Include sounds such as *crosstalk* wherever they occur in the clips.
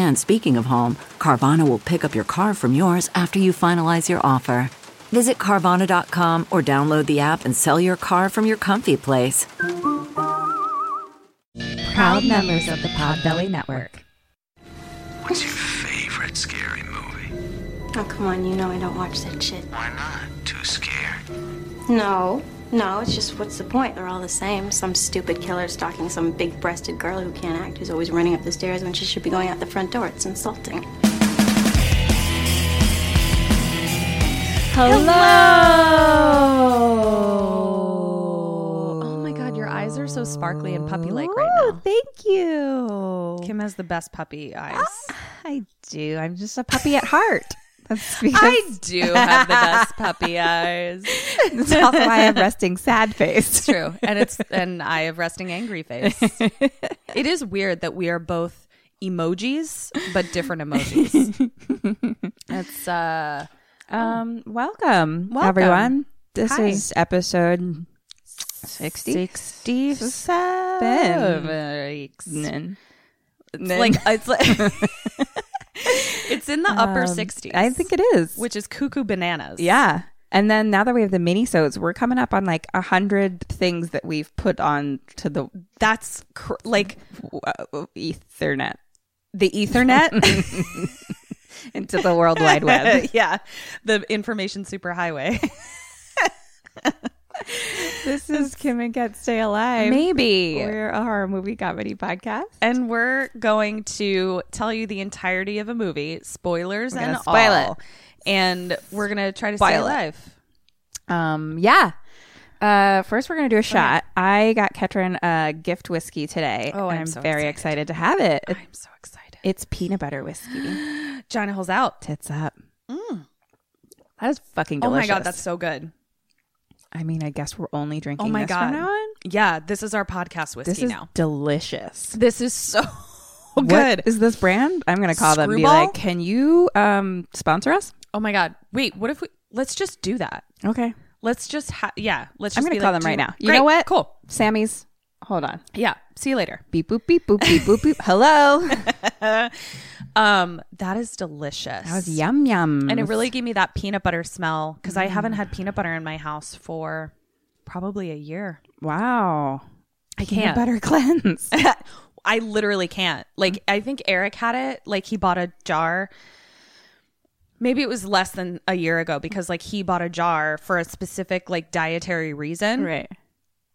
And speaking of home, Carvana will pick up your car from yours after you finalize your offer. Visit Carvana.com or download the app and sell your car from your comfy place. Proud members of the Podbelly Network. What's your favorite scary movie? Oh, come on, you know I don't watch that shit. Why not? Too scared. No, no, it's just what's the point? They're all the same. Some stupid killer stalking some big breasted girl who can't act, who's always running up the stairs when she should be going out the front door. It's insulting. Hello. Oh my god, your eyes are so sparkly and puppy like right Oh, now. thank you. Kim has the best puppy eyes. Ah, I do. I'm just a puppy at heart. I do have the best puppy *laughs* eyes. that's also why I have resting sad face. It's true. And it's and I have resting angry face. It is weird that we are both emojis, but different emojis. It's uh Um, welcome, Welcome. everyone. This Hi. is episode 60? 67. Nen. It's like it's like *laughs* *laughs* it's in the upper Um, 60s. I think it is. which is cuckoo bananas. Yeah. And then now that we have the mini sodes, we're coming up on like a hundred things that we've put on to the That's cr- like uh, Ethernet, the Ethernet *laughs* into the World Wide Web. *laughs* yeah, the information superhighway. *laughs* this is Kim and Kat Stay Alive. Maybe. We're a horror movie comedy podcast. and we're going to tell you the entirety of a movie, spoilers and spoil all. it. And we're gonna try to stay Spoil it. alive. Um, yeah. Uh, first, we're gonna do a shot. I got Ketrin a gift whiskey today. Oh, and I'm I'm so very excited. excited to have it. I'm so excited. It's peanut butter whiskey. *gasps* China holes out. Tits up. That is fucking delicious. Oh my god, that's so good. I mean, I guess we're only drinking. Oh my this god. from now on. Yeah, this is our podcast whiskey This is now. delicious. This is so good. is this brand? I'm gonna call them and be Screwball? like, can you um sponsor us? oh my god. Wait, what if we? Let's just do that. Okay. Let's just ha- yeah. Let's. I'm Just gonna be call like, them right do- now. You Great, know what? Cool. Sammy's. Hold on. Yeah. See you later. Beep boop beep boop beep boop beep. *laughs* Hello. *laughs* Um, that is delicious. That was yum yum. and it really gave me that peanut butter smell because I haven't had peanut butter in my house for probably a year. wow. I Peanut can't. butter *laughs* cleanse. I literally can't. Like, I think Eric had it. Like, he bought a jar. Maybe it was less than a year ago because, like, he bought a jar for a specific, like, dietary reason. right.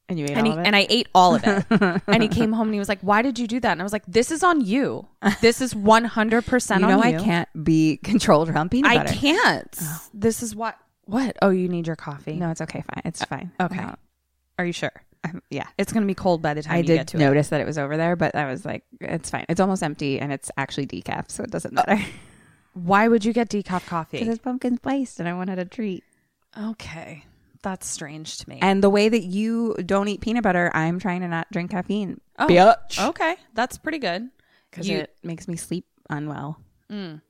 And you ate And, all he, of it. and I ate all of it. and he *laughs* came home and he was like, Why did you do that? And I was like, This is on you. This is 100% *laughs* you on know you. I can't be controlled around peanut I butter. can't. Oh. This is what. What? Oh, you need your coffee. No, it's okay. Fine. It's uh, fine. Okay. No, Are you sure? Yeah. It's going to be cold by the time I you did get to it. notice that it was over there, but I was like, it's fine. It's almost empty and it's actually decaf, so it doesn't oh. matter. Why would you get decaf *laughs* coffee? Because it's pumpkin spiced and I wanted a treat. Okay. That's strange to me. And the way that you don't eat peanut butter, I'm trying to not drink caffeine. Oh. Bitch. okay. That's pretty good. Because You- it makes me sleep unwell. Mm.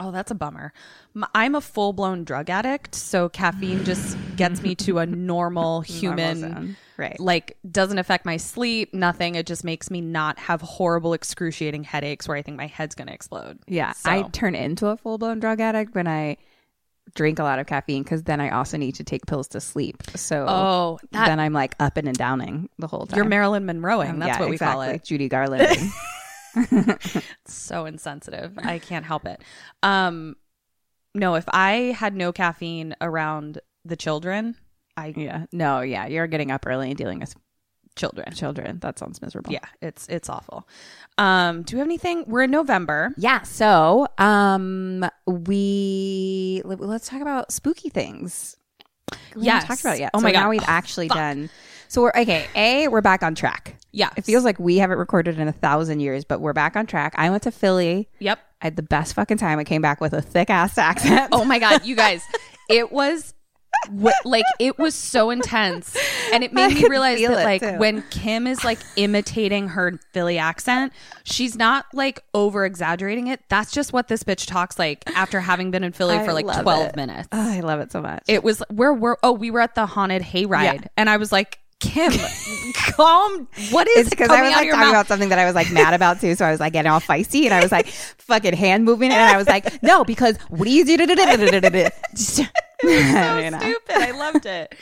Oh, that's a bummer. M- I'm a full blown drug addict, so caffeine just gets me to a *laughs* normal human. zone. Right. Like, doesn't affect my sleep, nothing. It just makes me not have horrible, excruciating headaches where I think my head's going to explode. Yeah. So- I turn into a full blown drug addict when I drink a lot of caffeine because then I also need to take pills to sleep. So Oh, that- then I'm like up and downing the whole time. You're Marilyn Monroeing. Um, That's yeah, what we call it. Judy Garland. *laughs* *laughs* so insensitive. I can't help it. Um, no, if I had no caffeine around the children, I Yeah. No, yeah. You're getting up early and dealing with children. children. That sounds miserable. Yeah, it's it's awful. Um, do we have anything? We're in November. Yeah. So, um, we let- let's talk about spooky things. We Yes. haven't talked about it yet. Oh So my God. Now we've actually done. So we're okay. A, we're back on track. Yeah. It feels like we haven't recorded in a thousand years, but we're back on track. I went to Philly. Yep. I had the best fucking time. I came back with a thick ass *laughs* accent. Oh my god, you guys, *laughs* it was like it was so intense, and it made I me realize that like too. when Kim is like imitating her Philly accent, she's not like over exaggerating it. That's just what this bitch talks like after having been in Philly I for like twelve it. minutes. Oh, I love it so much. It was where we're oh we were at the haunted hayride, Yeah. and I was like Kim, calm. What is because I was like talking mouth? about something that I was like mad about too. So I was like getting all feisty and I was like fucking hand moving it. And I was like, *laughs* no, because what do you do? Just- so You know. stupid. I loved it.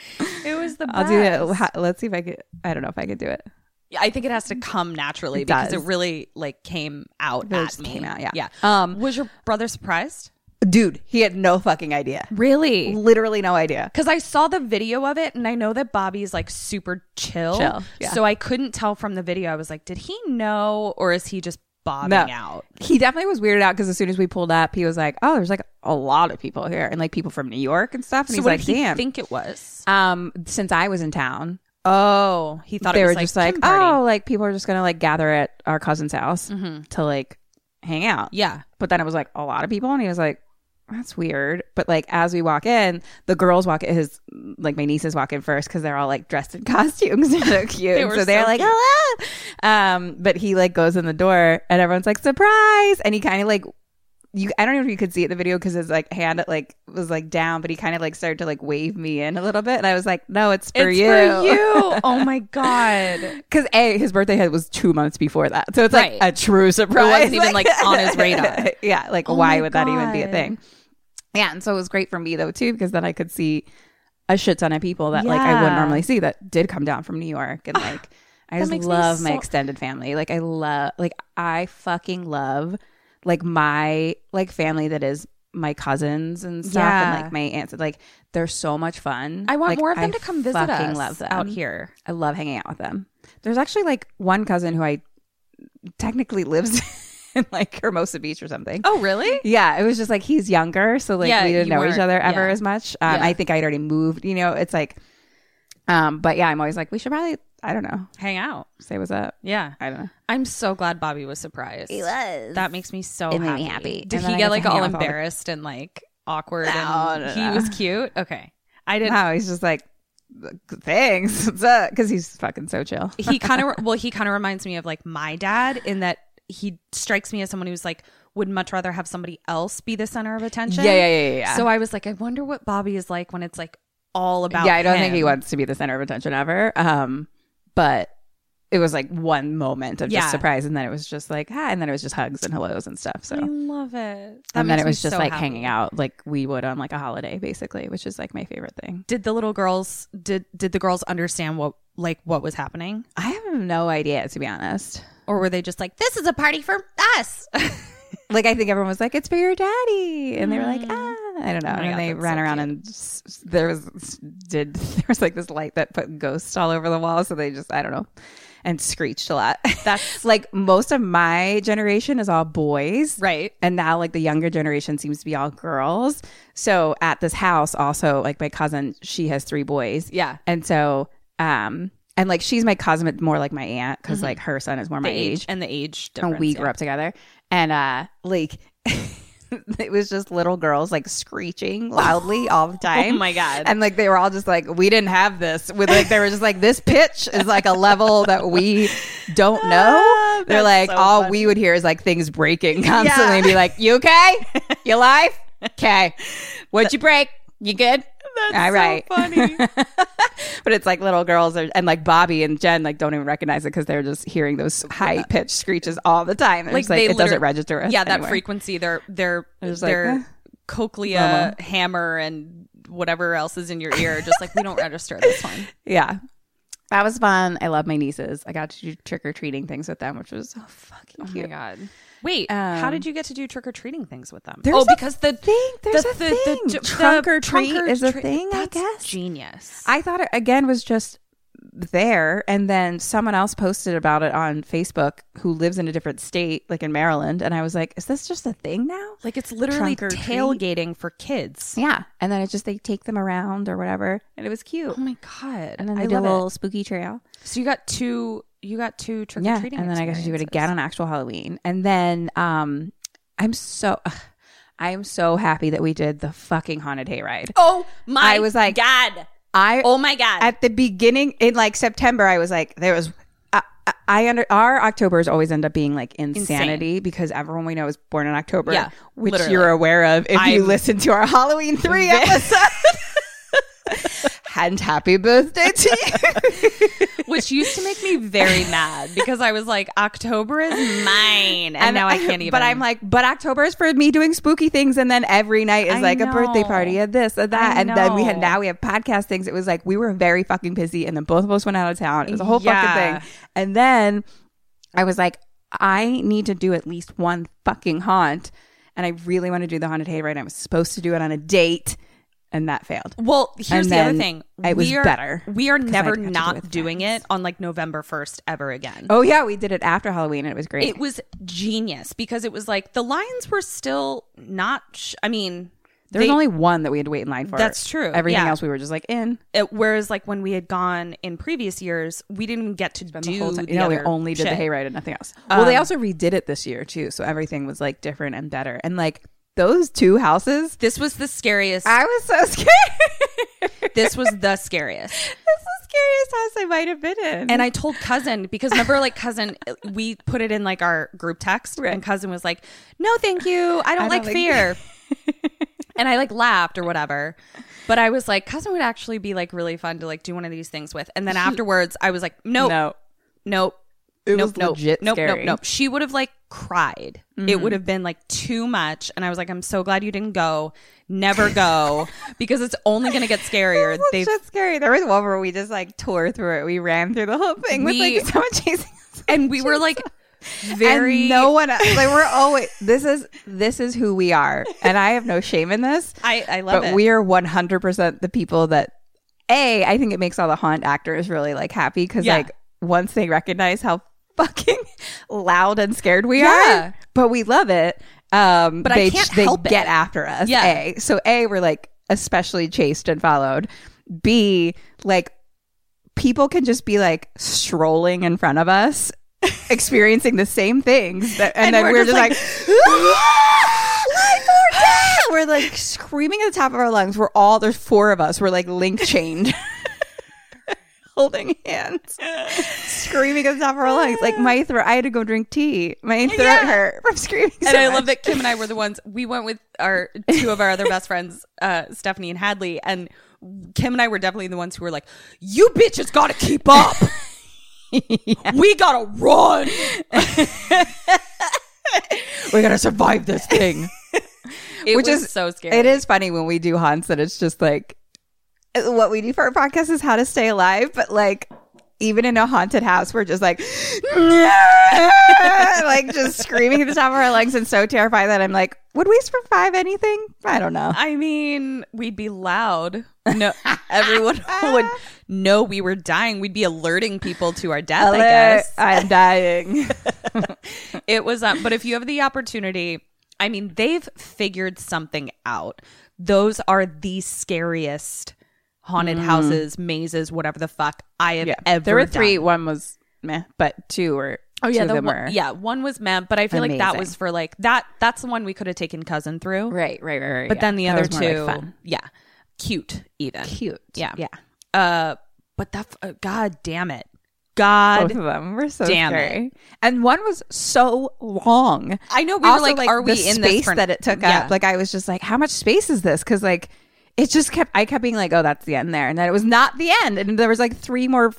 It was the. I'll do it. best. Let's see if I could. I don't know if I could do it. Yeah, I think it has to come naturally It because does. it really like came out Really at me. came out, yeah. yeah. Um, was your brother surprised? Dude, he had no fucking idea. Really? Literally no idea. Because I saw the video of it, and I know that Bobby's like super chill. Chill, yeah. So I couldn't tell from the video. I was like, did he know, or is he just bobbing No. out? He definitely was weirded out because as soon as we pulled up, he was like, "Oh, there's like a lot of people here, and like people from New York and stuff." And So he's what like, did he "Damn." think it was? um, since I was in town, Oh, he thought they were was just like, like, party. "Oh, like people are just gonna like gather at our cousin's house to like hang out." yeah. But then it was like a lot of people, and he was like, "That's weird." But like as we walk in, the girls walk in. His like my nieces walk in first because they're all like dressed in *laughs* costumes. *laughs* they're so cute. They were so they're so like, cute. "Hello." Um, but he like goes in the door, and everyone's like, "Surprise!" And he kind of like. You, I don't know if you could see it in the video because his like hand like was like down, but he kind of like started to like wave me in a little bit, and I was like, "No, it's for it's you." for you. *laughs* Oh my god. Because a his birthday had- was two months before that, so it's Right. like a true surprise. wasn't even, like, on his radar. yeah, like Oh why would that even be a thing? Yeah, and so it was great for me though too because then I could see a shit ton of people that like I wouldn't Yeah. normally see that did come down from New York and *sighs* like I just makes me love my so- extended family. Like I love like I fucking love like my like family that is my cousins and stuff and like my aunts like they're so much fun. I want Like, more of them to come visit fucking us love them. out here. I love hanging out with them. There's actually like one cousin who I technically lives *laughs* *laughs* in like Hermosa Beach or something. Oh really? Yeah, it was just like he's younger, so like Yeah, we didn't know each other ever yeah. as much. Um, Yeah. I think I'd already moved. You know, it's like, um, but yeah, I'm always like, we should probably, I don't know, Hang out. say what's up. Yeah. I don't know. I'm so glad Bobby was surprised. He was. That makes me so It made happy. me happy. Did And he get like all out with all the- embarrassed and like awkward? No, and no, he no. was cute. Okay, I didn't. No, he's just like, thanks. *laughs* Because he's fucking so chill. He kind of *laughs* well, he kind of reminds me of like my dad in that he strikes me as someone who's like would much rather have somebody else be the center of attention. Yeah, yeah, yeah, yeah, yeah. So I was like, I wonder what Bobby is like when it's like all about. yeah, I don't think he wants to be the center of attention ever. Um, but it was like one moment of Yeah. just surprise, and then it was just like hi, and then it was just hugs and hellos and stuff. So I love it. That and then it was just so like happy. hanging out like we would on like a holiday, basically, which is like my favorite thing. Did the little girls did did the girls understand what like what was happening, I have no idea to be honest. Or were they just like, "This is a party for us"? *laughs* Like I think everyone was like, "It's for your daddy," and they were like, "Ah, I don't know." Oh and God, they ran so around cute. and s- there was did *laughs* there was like this light that put ghosts all over the wall, so they just I don't know, and screeched a lot. *laughs* That's- like most of my generation is all boys, Right. And now like the younger generation seems to be all girls. So at this house, also like my cousin, she has three boys, Yeah. and so um and like she's my cousin, more like my aunt because like her son is more my Mm-hmm. age age. and the age and we yeah. grew up together. And uh like *laughs* it was just little girls like screeching loudly *laughs* all the time. Oh my God. and like they were all just like we didn't have this. With like they were just like this pitch is like a level that we don't *laughs* know. They're Ah, like so all funny. we would hear is like things breaking constantly and be like you okay? You alive? Okay. What'd you break? You good That's all so right funny. *laughs* but it's like little girls are, and like Bobby and Jen like don't even recognize it because they're just hearing those high pitched screeches all the time. Like, like, they it doesn't register. Us Yeah, that anymore. frequency. Their their just like, their eh. cochlea hammer and whatever else is in your ear. Just like we don't register this one. *laughs* Yeah. that was fun. I love my nieces. I got to do trick or treating things with them, which was so fucking Oh my cute. god. Wait, how Um, did you get to do trick or treating things with them? Oh, because the thing. There's the, a the, thing. The, the, Trunk or trunk treat is a thing, I guess. Genius. I thought it again was just there, and then someone else posted about it on Facebook who lives in a different state, like in Maryland, and I was like, "Is this just a thing now?" like it's literally or treat? tailgating for kids. Yeah, and then it just they take them around or whatever, and it was cute. Oh my god. and then they I did a little it. spooky trail. So you got two. You got two trick or yeah, treating. and then I got to do it again on actual Halloween, and then um, I'm so. *sighs* I am so happy that we did the fucking haunted hayride. Oh my! I was like, God. I Oh my god. at the beginning in like September, I was like, there was. I, under our October's always end up being like insanity because everyone we know is born in October, Yeah, which literally. you're aware of if you I'm- listen to our Halloween three episode. *laughs* *laughs* and happy birthday to you. *laughs* which used to make me very mad because I was like, October is mine, and, now I can't even. But I'm like, but October is for me doing spooky things, and then every night is I like a birthday party, a this, a that, I and then we had now we have podcast things. It was like we were very fucking busy, and then both of us went out of town. It was a whole Yeah. fucking thing, and then I was like, I need to do at least one fucking haunt, and I really want to do the haunted hayride. I was supposed to do it on a date, and that failed. Well, here's the other thing. it was we are, better, We are never to do not doing friends. it on like November 1st ever again. Oh yeah, we did it after Halloween, and it was great. It was genius because it was like the lines were still not. Sh- I mean, there was they- only one that we had to wait in line for. That's true, Everything yeah. else we were just like in. it, whereas like when we had gone in previous years, we didn't get to the do whole time. the know, we only did shit. the hayride and nothing else. well, they Um, also redid it this year too, so everything was like different and better. And like those two houses, This was the scariest. I was so *laughs* scared. this was the scariest. *laughs* This is the scariest house I might have been in. And I told cousin because remember, like cousin, we put it in like our group text, Right. and cousin was like, "No, thank you, I don't I like don't like- fear." *laughs* and I like laughed or whatever, but I was like, cousin would actually be like really fun to like do one of these things with. And then afterwards, I was like, "Nope, no, nope." It nope, was nope, legit nope, scary. nope, nope. She would have like cried. It would mm-hmm. have been like too much, and I was like, "I'm so glad you didn't go. Never go, *laughs* because it's only going to get scarier." it was They've just scary. There was one where we just like tore through it. We ran through the whole thing with We- like someone chasing us. *laughs* and we were like *laughs* very and no one like we're always this is this is who we are and i have no shame in this I I love but it. we are 100% the people that a i think it makes all the haunt actors really like happy because Yeah. like once they recognize how fucking *laughs* loud and scared we Yeah. are but we love it um But I they, can't they help get it. after us Yeah. a so a we're like especially chased and followed b like people can just be like strolling in front of us *laughs* experiencing the same things that, and, And then we're we're, just just like, "Light more down!" we're like screaming at the top of our lungs we're all there's four of us we're like link chained *laughs* *laughs* holding hands screaming at the top of our lungs like my throat i had to go drink tea my throat Yeah. hurt from screaming and so I much. love that Kim and I were the ones we went with our two of our other best friends, uh, Stephanie and Hadley, and Kim and I were definitely the ones who were like, "You bitches got to keep up. *laughs* We gotta run." *laughs* we gotta survive this thing It Which was is so scary. It is funny when we do haunts that it's just like what we do for our podcast is how to stay alive, but like even in a haunted house, we're just like *laughs* like just screaming at the top of our lungs and so terrified that I'm like, would we survive anything? I don't know. I mean, we'd be loud. No, everyone *laughs* would know we were dying. We'd be alerting people to our death. I guess I'm dying. *laughs* it was. Um, but if you have the opportunity, I mean, they've figured something out. Those are the scariest haunted houses, mazes, whatever the fuck I have yeah, ever. there were three. done. One was meh, but two were. Oh yeah, the one, were yeah, one was meant, but I feel like that was for like that. That's the one we could have taken cousin through, right, right, right, right. But yeah. then the That other like, two, fun. yeah, cute even. cute. Yeah. yeah. Uh, but that, uh, god damn it, God, Both of them were so damn scary. And one was so long. I know we were like, are we in this space for- that it took Yeah. up? Like I was just like, how much space is this? Because like it just kept. I kept being like, oh, that's the end there, and then it was not the end, and there was like three more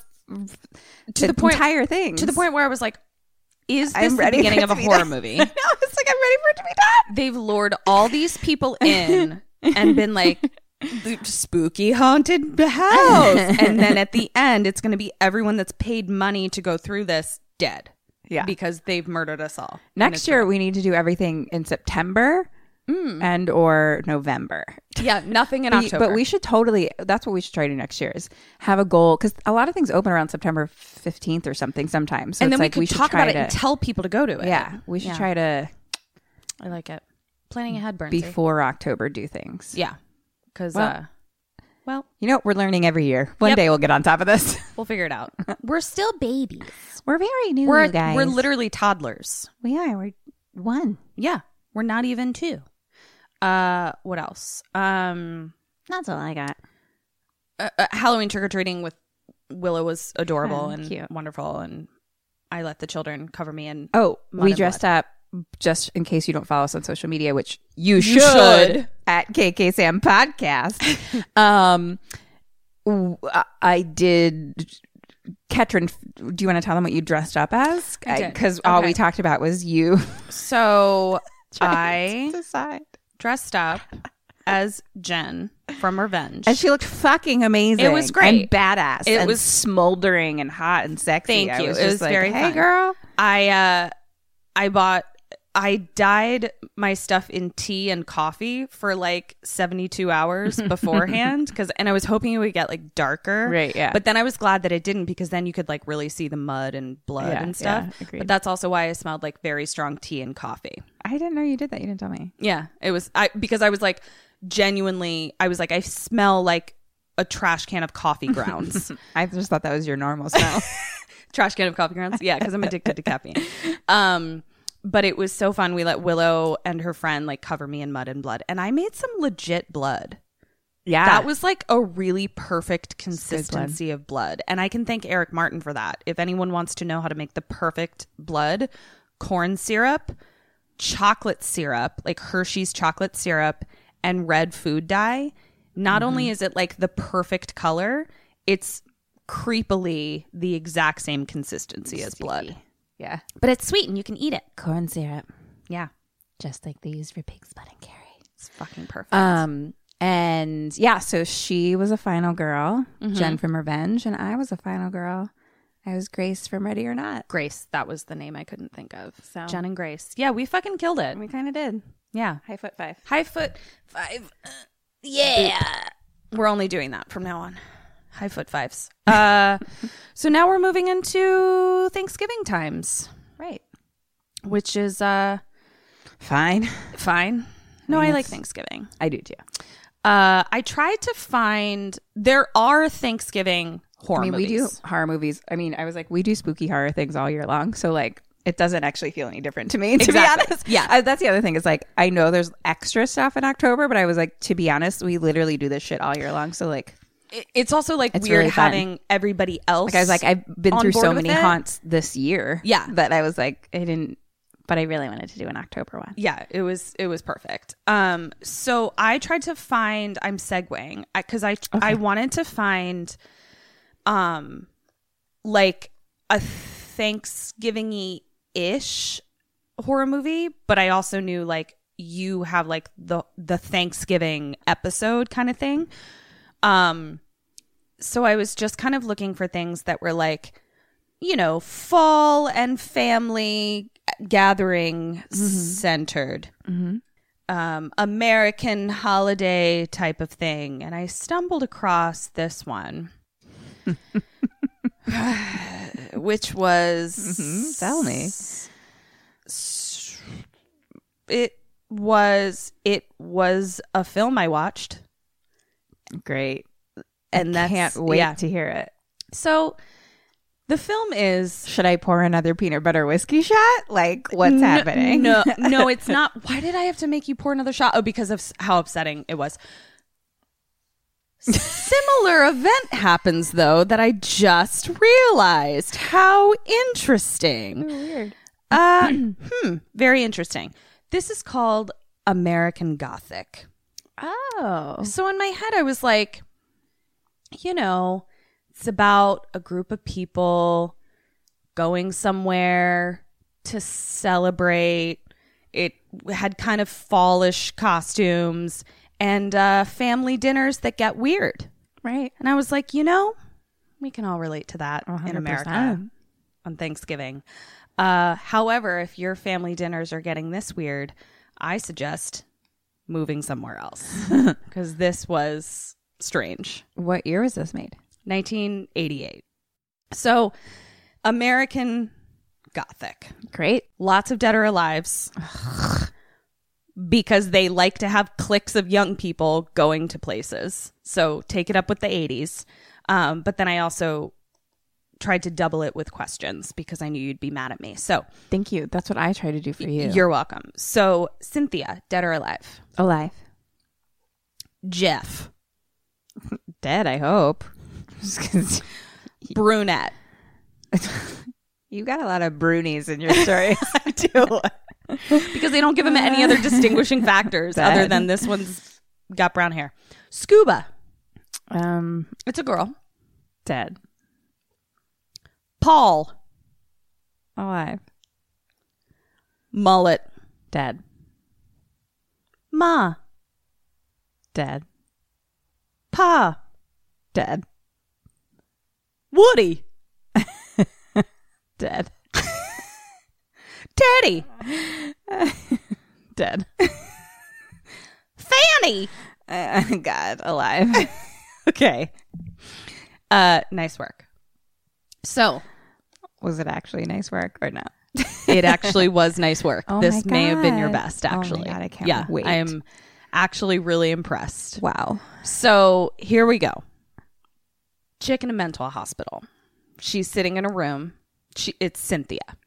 to the point entire thing to the point where I was like, is this I'm the ready beginning of a horror movie? *laughs* no, it's like I'm ready for it to be done. They've lured all these people *laughs* in and been like, spooky haunted house. *laughs* and then at the end, it's going to be everyone that's paid money to go through this dead. Yeah. Because they've murdered us all. Next year we need to do everything in September and or November. Yeah, nothing in But- October. But we should totally. That's what we should try to do next year. Is have a goal because a lot of things open around September fifteenth or something sometimes. So and it's then we like could should talk try about it and tell people to go to it. Yeah, we should Yeah. try to I like it. Planning ahead, Bernsey. before October do things. Yeah. Because, Well- uh, well, You know, we're learning every year. One Yep. day we'll get on top of this. *laughs* we'll figure it out. *laughs* we're still babies. we're very new, We're, guys. we're literally toddlers. we are. We're one. Yeah. We're not even two. Uh, what else? Um, That's all I got. uh, uh, Halloween trick or treating with Willow was adorable Oh, and cute. wonderful, and I let the children cover me in. Oh, we dressed up just in case you don't follow us on social media, which you, You should, should. at KKSA Podcast. *laughs* um, I- did. Ketrin, do you want to tell them what you dressed up as? Because all we talked about was you. So *laughs* I decide. Dressed up as Jen from Revenge. And she looked fucking amazing. It was great. and badass. It and was- smoldering and hot and sexy. Thank I you. Was It was like, very hey, fun. girl. I uh I bought I dyed my stuff in tea and coffee for like 72 hours *laughs* beforehand cuz and I was hoping it would get like darker. Right, yeah. But then I was glad that it didn't because then you could like really see the mud and blood Yeah, and stuff. yeah, but that's also why I smelled like very strong tea and coffee. I didn't know you did that. You didn't tell me. Yeah, it was I because I was like genuinely I was like I smell like a trash can of coffee grounds. *laughs* I just thought that was your normal smell. *laughs* trash can of coffee grounds. Yeah, because I'm addicted to caffeine. Um, but it was so fun. We let Willow and her friend like cover me in mud and blood, and I made some legit blood. yeah. That was like a really perfect consistency of blood, and I can thank Eric Martin for that. If anyone wants to know how to make the perfect blood, corn syrup, chocolate syrup, like Hershey's chocolate syrup, and red food dye. Not only is it like the perfect color, it's creepily the exact same consistency as blood. yeah. But it's sweet and you can eat it. Corn syrup, Yeah. just like they use for pig's blood and curry. It's fucking perfect. Um, and yeah, so she was a final girl, Jen from Revenge, and I was a final girl. I was Grace from Ready or Not. Grace, that was the name I couldn't think of. So- Jen and Grace. Yeah, we fucking killed it. We kind of did. Yeah. High foot five. High foot five. Yeah. We're only doing that from now on. High foot fives. Uh, *laughs* so now we're moving into Thanksgiving times, Right. which is uh, Fine. fine. No, I mean, like Thanksgiving. I do too. Uh, I tried to find there are Thanksgiving horror I mean, we do horror movies. I mean, I was like, we do spooky horror things all year long. So like, it doesn't actually feel any different to me. *laughs* To Exactly. be honest, Yeah. Uh, that's the other thing. Is like, I know there's extra stuff in October, but I was like, to be honest, we literally do this shit all year long. So like, It- It's also like It's weird really having everybody else. like I was like, I've been through so many it. haunts this year. Yeah. that I was like, I didn't. But I really wanted to do an October one. yeah it was it was perfect um so i tried to find i'm segueing because I, I wanted to find um like a thanksgiving ish horror movie but i also knew like you have like the the thanksgiving episode kind of thing. Um so i was just kind of looking for things that were like you know fall and family gathering centered. Um, American holiday type of thing. And I stumbled across this one, *sighs* which was. Mm-hmm. Tell me. It was it was a film I watched, Great. and I can't wait yeah. to hear it. So the film is Should I pour another peanut butter whiskey shot? Like, what's happening? No, no, *laughs* it's not. Why did I have to make you pour another shot? Oh, because of how upsetting it was. Similar event happens though that I just realized. How interesting. weird. Uh, *clears throat* hmm, very interesting. This is called American Gothic. Oh. So in my head, I was like, you know, it's about a group of people going somewhere to celebrate. It had kind of fallish costumes, and uh, family dinners that get weird. Right. And I was like, you know, we can all relate to that in 100%. America on Thanksgiving. Uh, however, if your family dinners are getting this weird, I suggest moving somewhere else *laughs* because this was strange. What year was this made? 1988. So, American Gothic. Great. Lots of dead or alives because they like to have cliques of young people going to places. So, take it up with the 80s. Um, but then I also tried to double it with questions because I knew you'd be mad at me. So, Thank you. That's what I try to do for you. you're welcome. So, Cynthia, dead or alive? alive. Jeff, *laughs* Dead, I hope. *laughs* *laughs* brunette. you got a lot of brunies in your stories. I do. *laughs* because they don't give him any other distinguishing *laughs* factors other than this one's got brown hair. Scuba. um, It's a girl. dead. Paul. Alive. Mullet. Dead. Ma. Dead. Pa. Dead. Woody. *laughs* Dead. Teddy. *laughs* Dead. Fanny. Uh, God, alive. *laughs* Okay. Uh nice work. So Was it actually nice work or no? it actually was nice work. *laughs* Oh this may have been your best, Oh actually. God, I can't yeah, wait. I am actually really impressed. Wow. So here we go. Chick in a mental hospital. She's sitting in a room. She, it's Cynthia.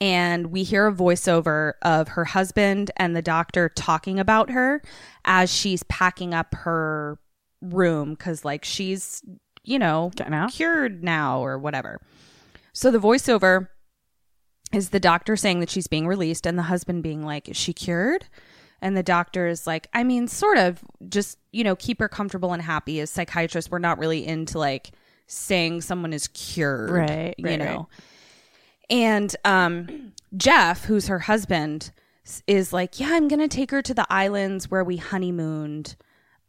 And we hear a voiceover of her husband and the doctor talking about her as she's packing up her room because, like, she's, you know, cured now or whatever. So the voiceover is the doctor saying that she's being released and the husband being like, Is she cured? And the doctor is like, I mean, sort of, just, you know, keep her comfortable and happy. As psychiatrists, we're not really into like saying someone is cured. Right, You right, know. right. And um, Jeff, who's her husband, is like, Yeah, I'm to take her to the islands where we honeymooned.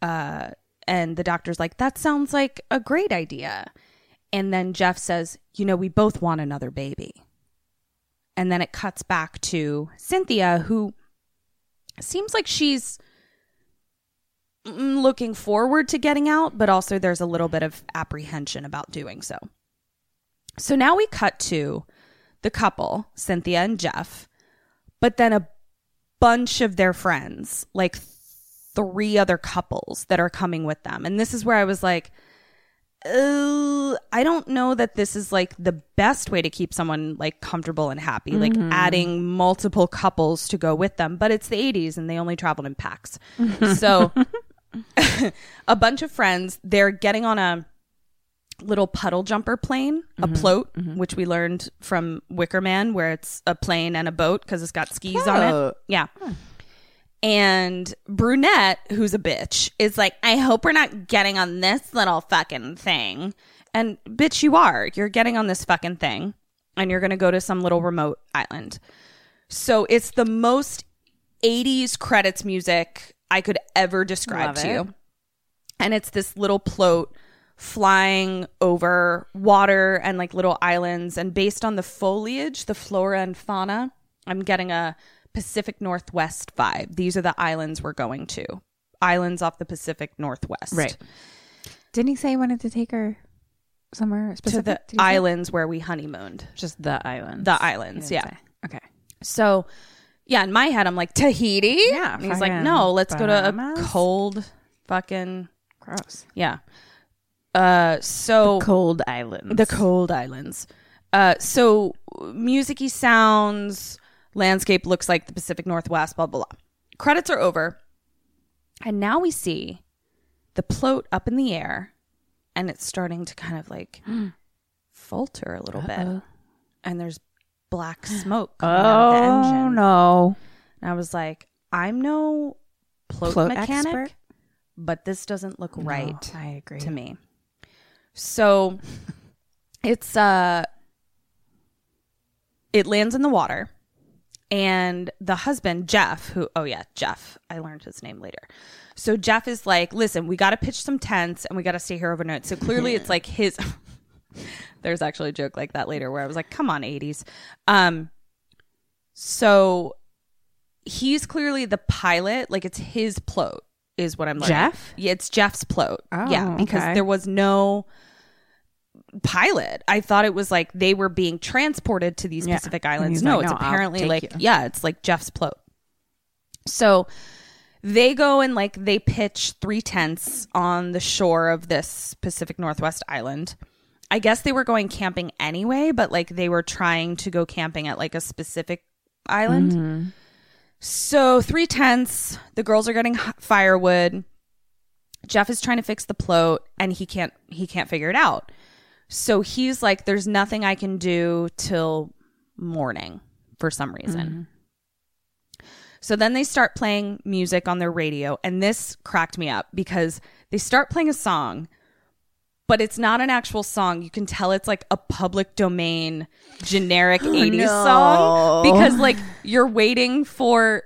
Uh, and the doctor's like, That sounds like a great idea. And then Jeff says, You know, we both want another baby. And then it cuts back to Cynthia, who seems like she's mm, looking forward to getting out, but also there's a little bit of apprehension about doing so. So now we cut to the couple, Cynthia and Jeff, but then a bunch of their friends, like three other couples that are coming with them. And this is where I was like, uh, I don't know that this is like the best way to keep someone like comfortable and happy, like adding multiple couples to go with them. But it's the 80s and they only traveled in packs. *laughs* so *laughs* a bunch of friends, they're getting on a little puddle jumper plane, a mm-hmm. float, mm-hmm. which we learned from Wicker Man, where it's a plane and a boat because it's got skis on it. Yeah. And Brunette, who's a bitch, is like, I hope we're not getting on this little fucking thing. And bitch, you are. You're getting on this fucking thing and you're going to go to some little remote island. So it's the most 80s credits music I could ever describe Love to it. you. And it's this little float flying over water and like little islands. And based on the foliage, the flora and fauna, I'm getting a Pacific Northwest vibe. These are the islands we're going to. Islands off the Pacific Northwest. Right. Didn't he say he wanted to take her somewhere specific? To the he say? islands where we honeymooned. Just the islands. The islands, yeah. say. Okay. So, yeah, in my head, I'm like, Tahiti? Yeah, And he's like, no, let's go to a cold fucking, Gross. yeah. Uh, so Cold islands. the cold islands. Uh, so musicy sounds, landscape looks like the Pacific Northwest, blah, blah, blah. Credits are over. And now we see the float up in the air and it's starting to kind of like *gasps* falter a little bit. And there's black smoke *gasps* coming out of the Oh engine. no. And I was like, I'm no float, Float mechanic, expert? but this doesn't look right I agree. to me. So it's uh it lands in the water and the husband Jeff, who oh yeah Jeff, I learned his name later. So Jeff is like, listen, we got to pitch some tents and we got to stay here overnight. So clearly, it's like his. *laughs* There's actually a joke like that later where I was like, come on, 80s. Um, so he's clearly the pilot. Like it's his plot, is what I'm learning. Jeff? Yeah, it's Jeff's plot. Oh, yeah, because okay. there was no pilot. I thought it was like they were being transported to these Yeah. specific And islands. No, like, it's "No, I'll apparently like you." yeah, it's like Jeff's plot. So they go and like they pitch three tents on the shore of this Pacific Northwest island. I guess they were going camping anyway, but like they were trying to go camping at like a specific island. Mm-hmm. So three tents. The girls are getting firewood. Jeff is trying to fix the plot, and he can't. He can't figure it out. So he's like, "There's nothing I can do till morning for some reason." Mm-hmm. So then they start playing music on their radio, and this cracked me up because they start playing a song, but it's not an actual song. You can tell it's like a public domain generic *gasps* 80s song because like you're waiting for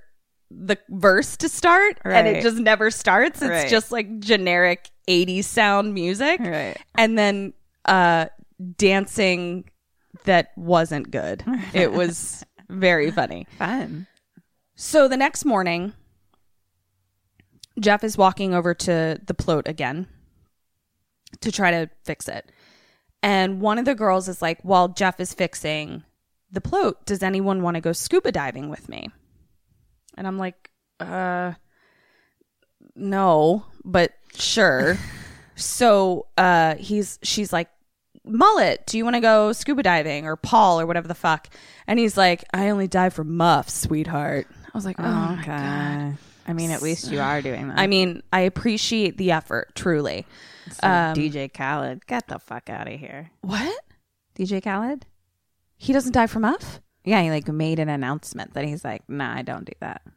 the verse to start and it just never starts. It's Right. just like generic 80s sound music. Right. And then uh dancing that wasn't good. It *laughs* was very funny. Fun. So the next morning, Jeff is walking over to the float again to try to fix it. And one of the girls is like, While Jeff is fixing the float, does anyone want to go scuba diving with me? And I'm like, uh, no, but sure. *laughs* so uh, he's, she's like, Mullet, do you want to go scuba diving or Paul or whatever the fuck? And he's like, I only dive for muffs, sweetheart. I was like, oh, my God. I mean, at least you are doing that. I mean, I appreciate the effort, truly. So um, DJ Khaled, get the fuck out of here. What? DJ Khaled? He doesn't die for muff? Yeah, he like made an announcement that he's like, nah, I don't do that. And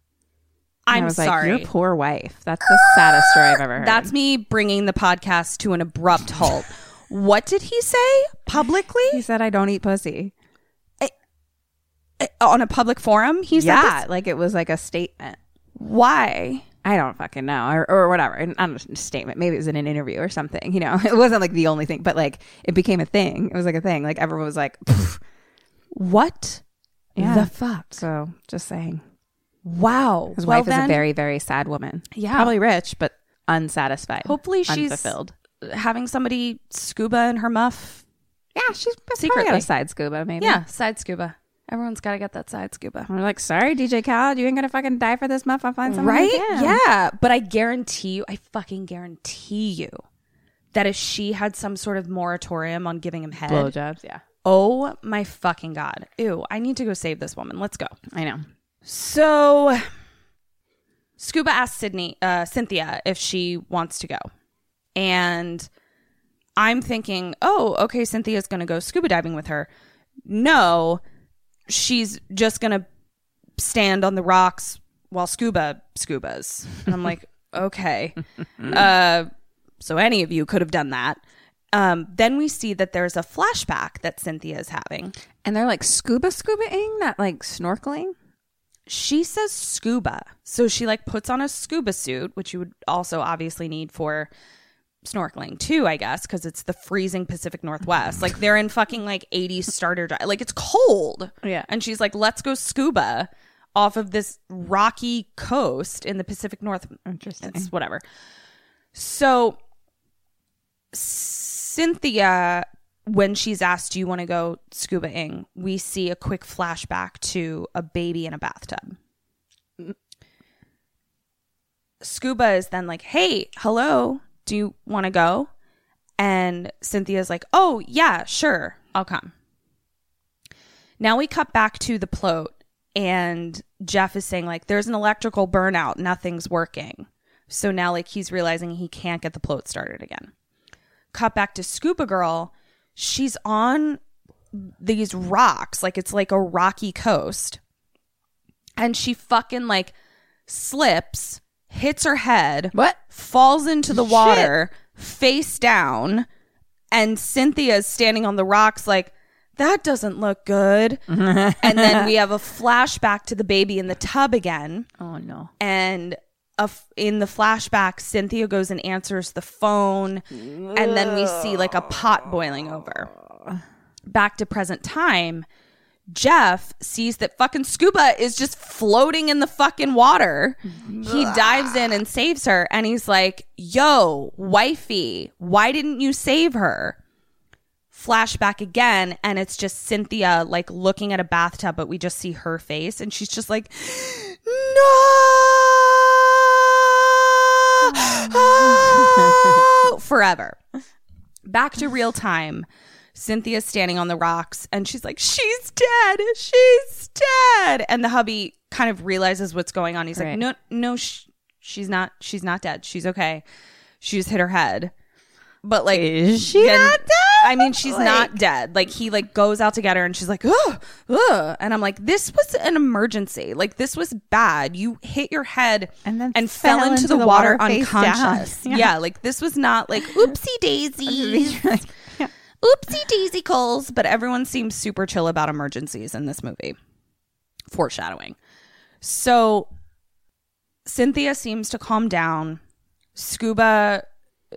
I'm I was sorry. Like, Your poor wife. That's the saddest story I've ever heard. That's me bringing the podcast to an abrupt halt. *laughs* what did he say publicly he said I don't eat pussy. Uh, on a public forum? He said yeah, this? like it was like a statement. Why? I don't fucking know, or, or whatever. I don't know, a statement. Maybe it was in an interview or something. You know, *laughs* it wasn't like the only thing, but like it became a thing. It was like a thing. Like everyone was like, What Yeah. the fuck? so just saying. Wow. His Well wife is then, a very, very sad woman. Yeah. probably rich, but unsatisfied. Hopefully she's unfulfilled. Having somebody scuba in her muff. Yeah, she's Secretly. got a side scuba, maybe. Yeah, side scuba. Everyone's got to get that side scuba. We're like, sorry, DJ Khaled, you ain't gonna fucking die for this muff. I'll find someone. right? Yeah, but I guarantee you, I fucking guarantee you that if she had some sort of moratorium on giving him head, blowjobs. Yeah, oh my fucking god, ew! I need to go save this woman. Let's go. I know. So, Scuba asked Sydney, uh, Cynthia if she wants to go, and I'm thinking, oh, okay, Cynthia's going to go scuba diving with her. No, she's just going to stand on the rocks while scuba scubas. And I'm like, *laughs* okay. Uh, so any of you could have done that. Um, then we see that there's a flashback that Cynthia is having. And they're like scuba scubaing, not like snorkeling. She says scuba. So she like puts on a scuba suit, which you would also obviously need for snorkeling too, I guess, because it's the freezing Pacific Northwest. Like they're in fucking like 80 starter dry. Like it's cold. Yeah. And she's like, let's go scuba off of this rocky coast in the Pacific North. Interesting. It's whatever. So Cynthia, when she's asked, Do you want to go scubaing? We see a quick flashback to a baby in a bathtub. Mm. Scuba is then like, Hey, hello, do you want to go? And Cynthia's like, Oh, yeah, sure, I'll come. Now we cut back to the plot, and Jeff is saying, like, there's an electrical burnout, nothing's working. So now, like, he's realizing he can't get the plot started again. Cut back to Scuba Girl. She's on these rocks, like, it's like a rocky coast. And she fucking, like, slips, hits her head, What? falls into the water, face down. And Cynthia's standing on the rocks, like, that doesn't look good. *laughs* and then we have a flashback to the baby in the tub again. Oh no. And a f- in the flashback, Cynthia goes and answers the phone. And then we see like a pot boiling over. Back to present time. Jeff sees that fucking Scuba is just floating in the fucking water. He dives in and saves her, and he's like, Yo, wifey, why didn't you save her? Flashback again, and it's just Cynthia like looking at a bathtub, but we just see her face, and she's just like, No! *laughs* Forever. Back to real time. Cynthia's standing on the rocks and she's like, She's dead. She's dead. And the hubby kind of realizes what's going on. He's like, No, no, sh- she's not, she's not dead. She's okay. She just hit her head. But like, Is she then- not dead? I mean, she's not dead. Like he like goes out to get her and she's like, ugh, ugh. And I'm like, this was an emergency. Like this was bad. You hit your head And then and fell, fell into, into the, the water, water unconscious. *laughs* Yeah. Yeah. like this was not like *laughs* oopsie daisies. *laughs* Oopsie daisy calls, but everyone seems super chill about emergencies in this movie. Foreshadowing. So Cynthia seems to calm down. Scuba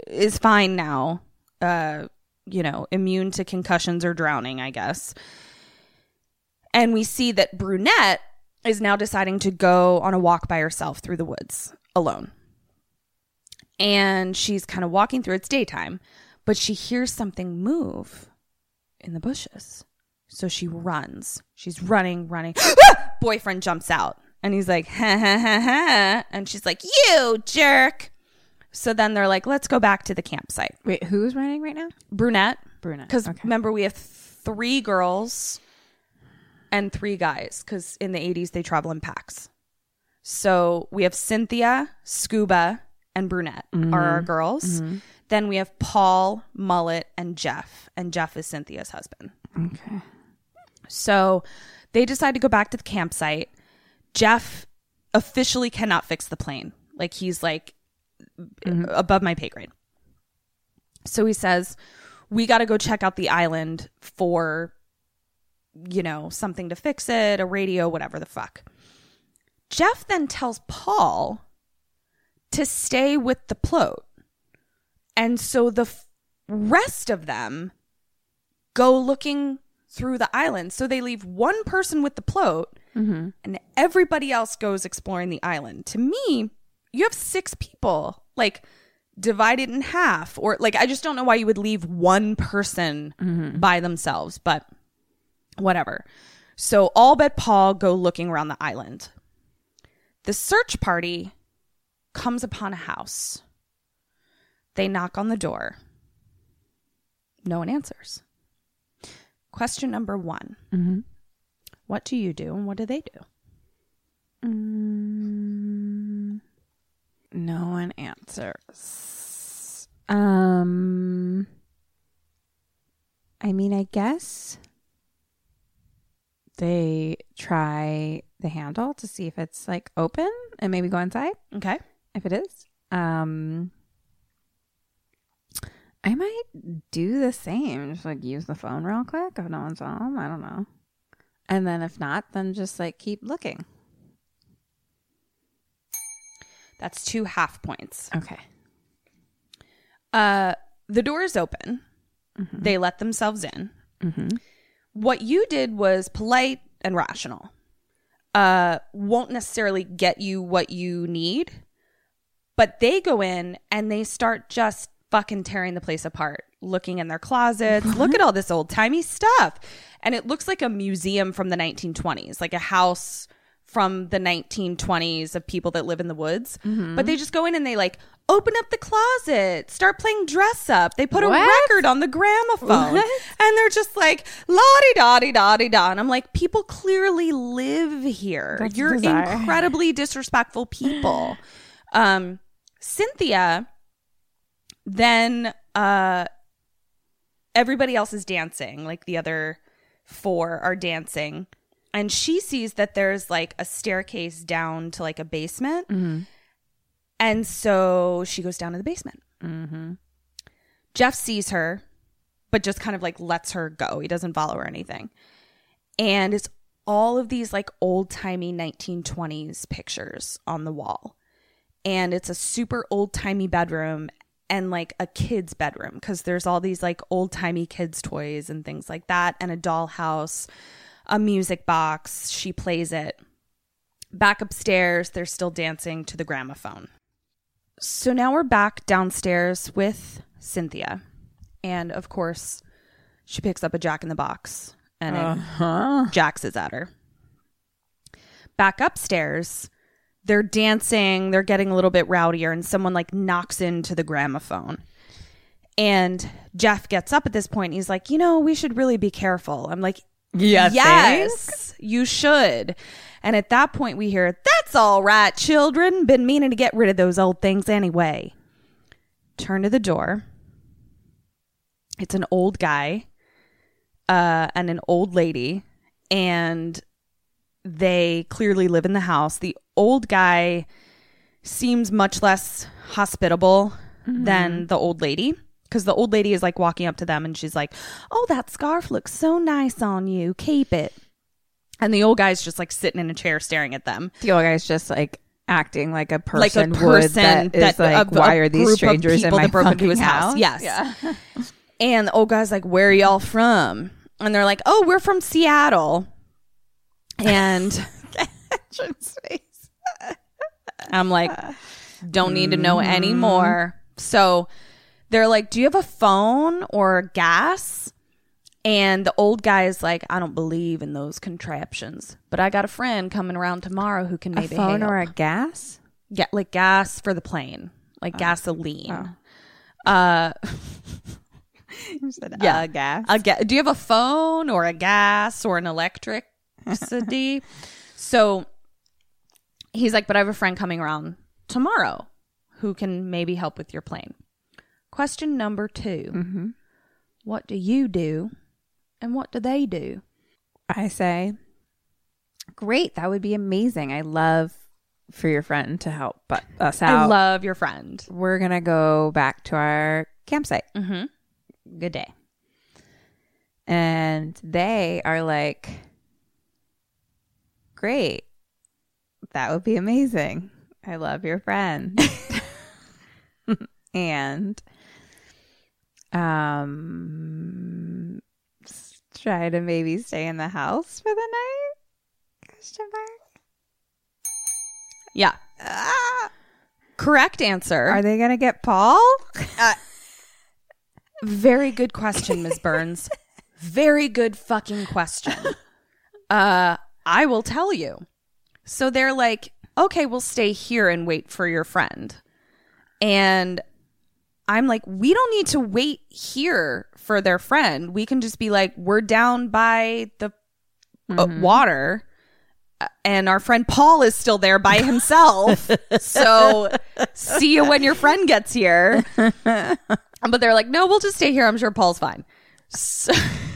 is fine now. Uh, you know, immune to concussions or drowning, I guess. And we see that Brunette is now deciding to go on a walk by herself through the woods alone. And she's kind of walking through, it's daytime, but she hears something move in the bushes. So she runs. She's running, running. *gasps* Boyfriend jumps out and he's like, ha ha ha ha. And she's like, you jerk. So then they're like, let's go back to the campsite. Wait, who's running right now? Brunette. Brunette, Because okay. remember, we have three girls and three guys because in the 80s they travel in packs. So we have Cynthia, Scuba, and Brunette are our Mm-hmm. Then we have Paul, Mullet, and Jeff. And Jeff is Cynthia's husband. Okay. So they decide to go back to the campsite. Jeff officially cannot fix the plane. Like he's like mm-hmm. above my pay grade. So he says, We got to go check out the island for, you know, something to fix it, a radio, whatever the fuck. Jeff then tells Paul to stay with the float. And so the f- rest of them go looking through the island. So they leave one person with the float mm-hmm. and everybody else goes exploring the island. To me, you have six people, like divided in half, or like I just don't know why you would leave one person mm-hmm. by themselves, but whatever. So all but Paul go looking around the island. The search party comes upon a house. They knock on the door. No one answers. Question number one What do you do and what do they do? No one answers. Um I mean, I guess they try the handle to see if it's like open and maybe go inside Okay. if it is. Um I might do the same. Just like use the phone real quick if no one's home. I don't know. And then if not, then just like keep looking. That's two half points. Okay. Uh, the door is open. They let themselves in. Mm-hmm. What you did was polite and rational. Uh, won't necessarily get you what you need, but they go in and they start just fucking tearing the place apart, looking in their closets. Look at all this old timey stuff. And it looks like a museum from the 1920s, like a house from the 1920s of people that live in the woods. But they just go in and they like open up the closet, start playing dress up. They put a record on the gramophone. What? And they're just like, la di da di da di da. And I'm like, people clearly live here. That's You're bizarre. incredibly disrespectful people. *sighs* Um, Cynthia, then uh, everybody else is dancing, like the other four are dancing. And she sees that there's like a staircase down to like a basement. And so she goes down to the basement. Jeff sees her but just kind of like lets her go. He doesn't follow her or anything. And it's all of these like old timey 1920s pictures on the wall. And it's a super old timey bedroom and like a kid's bedroom because there's all these like old timey kids' toys and things like that, and a dollhouse, a music box. She plays it. Back upstairs, they're still dancing to the gramophone. So now we're back downstairs with Cynthia. And of course, she picks up a jack in the box and it uh-huh. jacks is at her. Back upstairs, they're dancing, they're getting a little bit rowdier, and someone like knocks into the gramophone. And Jeff gets up at this point. He's like, you know, we should really be careful. I'm like, Yeah, yes, you should. And at that point, we hear, that's all right, children. Been meaning to get rid of those old things anyway. Turn to the door. It's an old guy uh, and an old lady, and they clearly live in the house. The old guy seems much less hospitable mm-hmm. than the old lady because the old lady is like walking up to them and she's like, Oh, that scarf looks so nice on you. Keep it. And the old guy's just like sitting in a chair staring at them. The old guy's just like acting like a person Like a person that is like, a- a why are these strangers in my that broke into his house? Yes. *laughs* And the old guy's like, Where are y'all from? And they're like, Oh, we're from Seattle. And *laughs* I'm like, Don't need to know anymore. So they're like, Do you have a phone or gas? And the old guy is like, I don't believe in those contraptions, but I got a friend coming around tomorrow who can A maybe phone help. or a gas? Yeah, like gas for the plane, like gasoline. Uh, *laughs* yeah, a gas. a ga- do you have a phone or a gas or an electricity? so he's like, but I have a friend coming around tomorrow who can maybe help with your plane. Question number 2 What do you do and what do they do? I say, great. That would be amazing. I love for your friend to help but us out. I love your friend. We're gonna go back to our campsite. Mm-hmm. Good day. And they are like, great. That would be amazing. I love your friend. *laughs* and um try to maybe stay in the house for the night? Question mark. Yeah. Correct answer. Are they gonna get Paul? Very good question, Ms. Burns. *laughs* Very good fucking question. Uh, I will tell you. So they're like, okay, we'll stay here and wait for your friend. And I'm like, we don't need to wait here for their friend. We can just be like, we're down by the uh, water. uh, And our friend Paul is still there by himself. *laughs* so see you when your friend gets here. *laughs* But they're like, no, we'll just stay here. I'm sure Paul's fine. So, *laughs*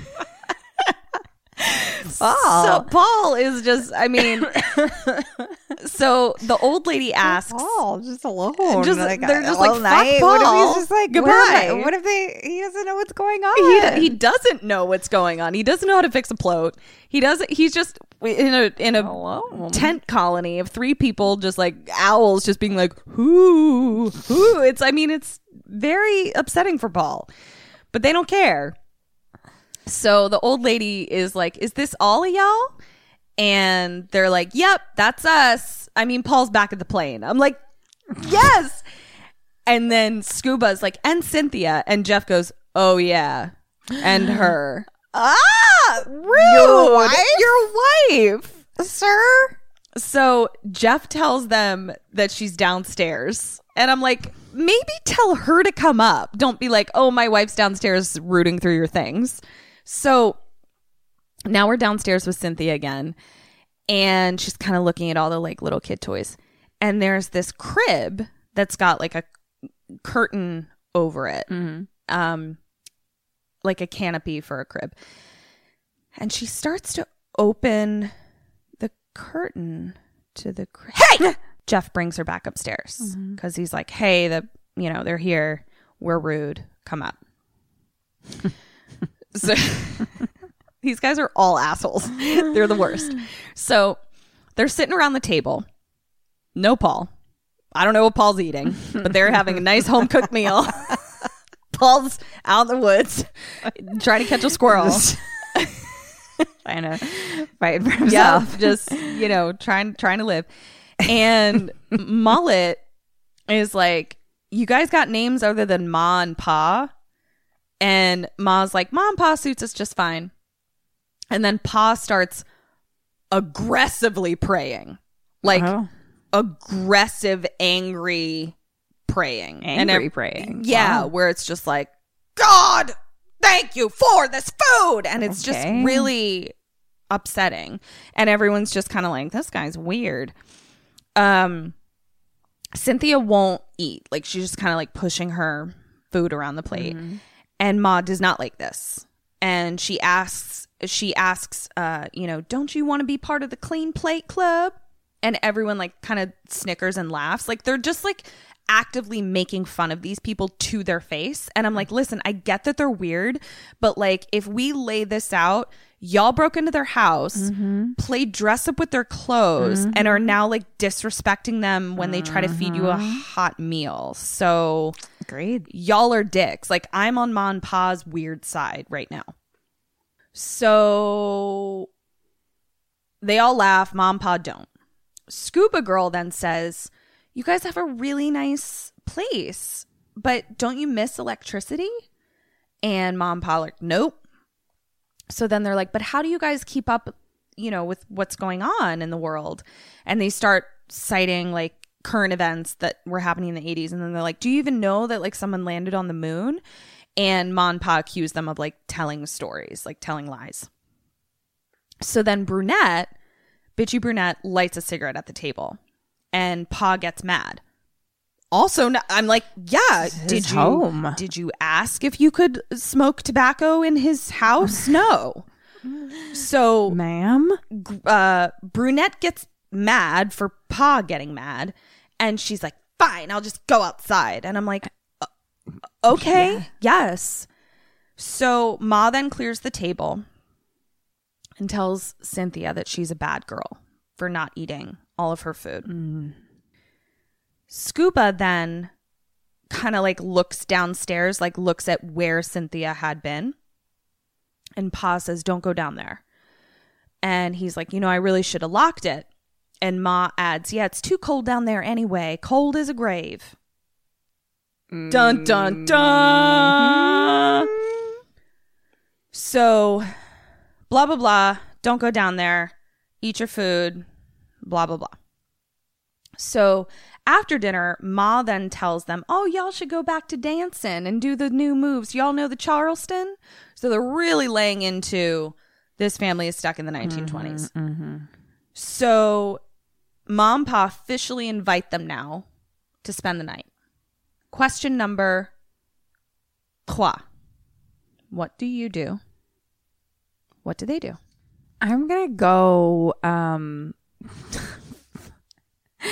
so Paul is just, I mean, *laughs* so the old lady asks, Paul just alone. Just- like, they're just like, fuck night. What if Paul. he's just like, Goodbye. What, what if they? He doesn't know what's going on. he, he doesn't know what's going on. He doesn't know how to fix a float. He doesn't. He's just in a in a Alone. tent colony of three people, just like owls, just being like whoo whoo. It's. I mean, it's very upsetting for Paul, but they don't care. So the old lady is like, "Is this all of y'all?" And they're like, "Yep, that's us." I mean, Paul's back at the plane. I'm like, "Yes." And then Scuba's like, and Cynthia. And Jeff goes, oh, yeah. And her. *gasps* ah, rude. Your wife, sir. So Jeff tells them that she's downstairs. And I'm like, maybe tell her to come up. Don't be like, oh, my wife's downstairs rooting through your things. So now we're downstairs with Cynthia again. And she's kind of looking at all the like little kid toys. And there's this crib that's got like a curtain over it. Um like a canopy for a crib. And she starts to open the curtain to the crib. Hey! *laughs* Jeff brings her back upstairs because he's like, hey, the you know, they're here. We're rude. Come up. *laughs* So *laughs* these guys are all assholes. They're the worst. So they're sitting around the table. No Paul. I don't know what Paul's eating, but they're having a nice home cooked meal. *laughs* Paul's out in the woods trying to catch a squirrel. *laughs* Trying to fight for yeah, himself. just you know, trying trying to live. And Mullet is like, "You guys got names other than Ma and Pa?" And Ma's like, Mom, Pa suits us just fine." And then Pa starts aggressively praying, like Oh. aggressive, angry praying, And Angry ev- praying. Yeah, Wow. where it's just like, God, thank you for this food, and it's just really upsetting, and everyone's just kind of like, this guy's weird. Um, Cynthia won't eat; like she's just kind of like pushing her food around the plate, and Ma does not like this, and she asks, she asks, uh, you know, don't you want to be part of the clean plate club? And everyone like kind of snickers and laughs, like they're just like actively making fun of these people to their face. And I'm like, listen, I get that they're weird, but like if we lay this out, y'all broke into their house, mm-hmm. played dress up with their clothes, and are mm-hmm. now like disrespecting them when they try to feed you a uh-huh. hot meal. So Agreed. y'all are dicks. Like I'm on Ma and Pa's weird side right now. So they all laugh. Mom Pa don't. Scuba Girl then says, You guys have a really nice place, but don't you miss electricity? And Mom like, Nope. So then they're like, But how do you guys keep up, you know, with what's going on in the world? And they start citing like current events that were happening in the 80s. And then they're like, Do you even know that like someone landed on the moon? And and Pa accuse them of like telling stories, like telling lies. So then Brunette, bitchy Brunette, lights a cigarette at the table, and Pa gets mad. Also, I'm like, yeah, did you home. did you ask if you could smoke tobacco in his house? No. So Ma'am? uh, Brunette gets mad for Pa getting mad, and she's like, "Fine, I'll just go outside." And I'm like, "Uh, "Okay, yes." So Ma then clears the table and tells Cynthia that she's a bad girl for not eating all of her food. Mm-hmm. Scuba then kind of like looks downstairs, like looks at where Cynthia had been. And Pa says, Don't go down there. And he's like, You know, I really should have locked it. And Ma adds, Yeah, it's too cold down there anyway. Cold as a grave. Mm-hmm. Dun, dun, dun. So, blah, blah, blah. Don't go down there. Eat your food. Blah, blah, blah. So after dinner, Ma then tells them, Oh, y'all should go back to dancing and do the new moves. Y'all know the Charleston? So they're really laying into this family is stuck in the 1920s. So Mom and Pa officially invite them now to spend the night. Question number trois What do you do? What do they do? I'm gonna go. Um, *laughs*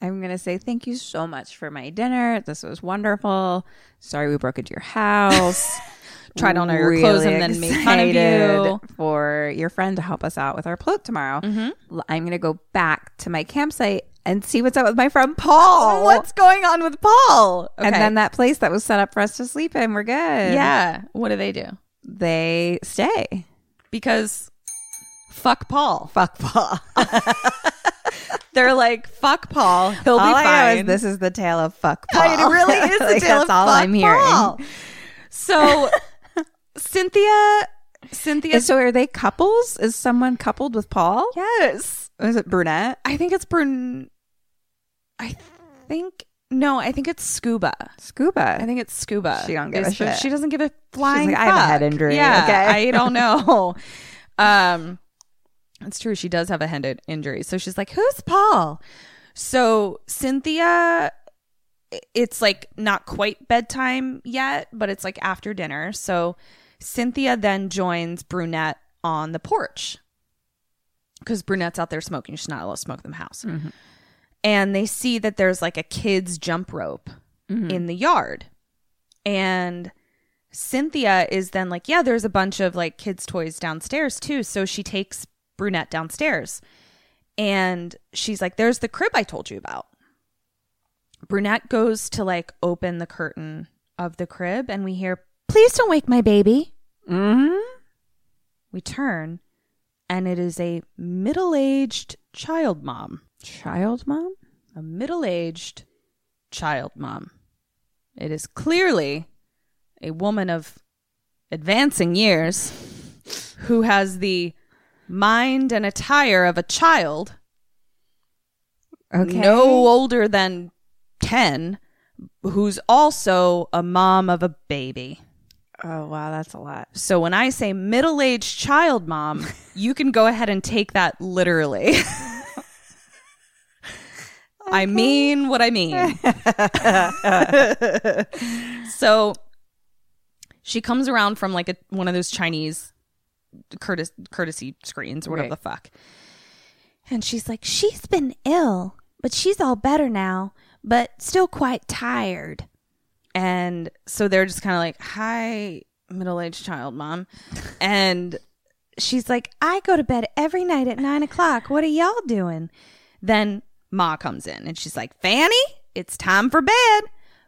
I'm gonna say thank you so much for my dinner. This was wonderful. Sorry we broke into your house. *laughs* Tried on all your clothes and then made fun of you. for your friend to help us out with our float tomorrow. Mm-hmm. I'm gonna go back to my campsite and see what's up with my friend Paul. Oh, what's going on with Paul? And then that place that was set up for us to sleep in, we're good. Yeah. What do they do? they stay. Because fuck Paul. Fuck Paul. *laughs* They're like, fuck Paul. He'll all be I know fine. is this is the tale of fuck Paul. It really is the *laughs* Like, tale that's of all fuck I'm hearing. Paul. So *laughs* Cynthia, Cynthia. So are they couples? Is someone coupled with Paul? yes, Is it brunette? I think it's Brun. I think no, I think it's Scuba. Scuba. I think it's Scuba. She don't give a shit. She doesn't give a flying. like, "I have a head injury, Yeah, okay? I don't know. um, it's true. She does have a head injury. So she's like, "Who's Paul?" So Cynthia, it's like not quite bedtime yet, but it's like after dinner. So Cynthia then joins Brunette on the porch because Brunette's out there smoking. She's not allowed to smoke in the house. Mm-hmm. And they see that there's like a kid's jump rope mm-hmm. in the yard. And Cynthia is then like, yeah, there's a bunch of like kids' toys downstairs too. So she takes Brunette downstairs and she's like, there's the crib I told you about. Brunette goes to like open the curtain of the crib and we hear, please don't wake my baby. Mm-hmm. We turn and it is a middle aged child mom. Child mom? A middle aged child mom. It is clearly a woman of advancing years who has the mind and attire of a child, Okay. no older than 10, who's also a mom of a baby. Oh wow, that's a lot. So when I say middle aged child mom, *laughs* you can go ahead and take that literally. *laughs* I mean what I mean. *laughs* so she comes around from like a, one of those Chinese courtesy, courtesy screens or whatever Right. the fuck. And she's like, she's been ill, but she's all better now, but still quite tired. And so they're just kind of like, hi, middle aged child mom. *laughs* And she's like, I go to bed every night at nine o'clock. What are y'all doing? Then Ma comes in and she's like, Fanny, it's time for bed.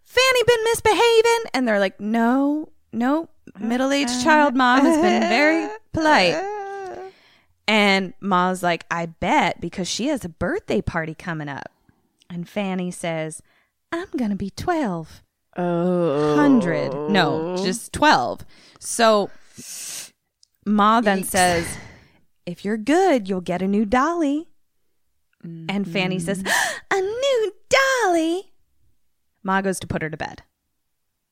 Fanny been misbehaving. And they're like, no, no, middle aged child mom has been very *laughs* polite. And Ma's like, I bet because she has a birthday party coming up. And Fanny says, I'm going to be 12. Oh. 100. No, just 12. So Ma then says, If you're good, you'll get a new dolly. And Fanny mm-hmm. says, A new dolly. Ma goes to put her to bed.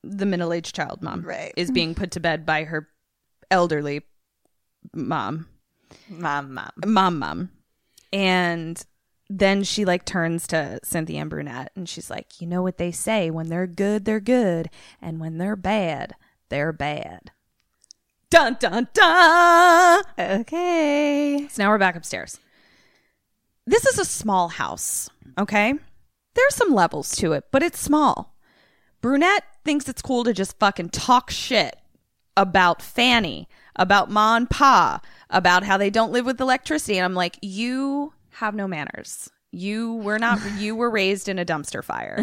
The middle aged child mom Right. is being put to bed by her elderly mom. Mom, mom. mom mom. And then she like turns to cynthia and brunette and she's like you know what they say when they're good they're good and when they're bad they're bad. Dun dun dun! Okay. so now we're back upstairs. This is a small house okay? There's some levels to it but it's small. Brunette thinks it's cool to just fucking talk shit about fanny about ma and pa about how they don't live with electricity and i'm like you have no manners you were not *laughs* you were raised in a dumpster fire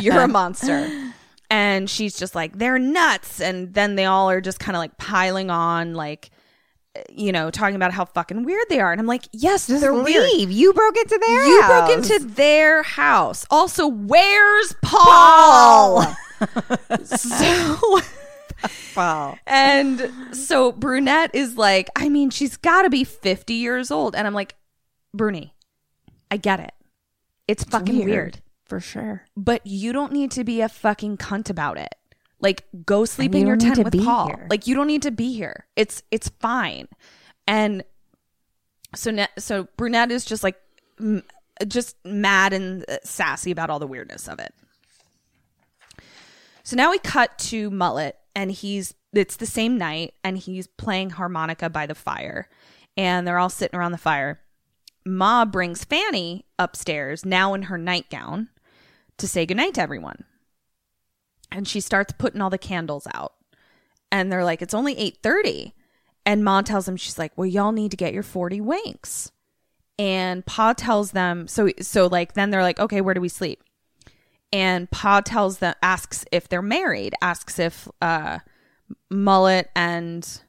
you're a monster and she's just like they're nuts and then they all are just kind of like piling on like you know talking about how fucking weird they are and i'm like yes they're weird Leave. You broke into their house. you house. broke into their house. Also, where's Paul? *laughs* so, Paul. and so Brunette is like, I mean, she's got to be 50 years old. And I'm like, Bruni, I get it. It's fucking weird. For sure. But you don't need to be a fucking cunt about it. Like, go sleep in you your tent with Paul. here. Like, you don't need to be here. It's it's fine. And so ne- so brunette is just like m- just mad and sassy about all the weirdness of it so now we cut to mullet and he's it's the same night and he's playing harmonica by the fire. And they're all sitting around the fire. Ma brings fanny upstairs now in her nightgown to say goodnight to everyone. And she starts putting all the candles out. And they're like it's only 8.30 and ma tells them she's like well y'all need to get your 40 winks. And pa tells them so so like then they're like okay where do we sleep and pa tells them asks if they're married asks if uh mullet and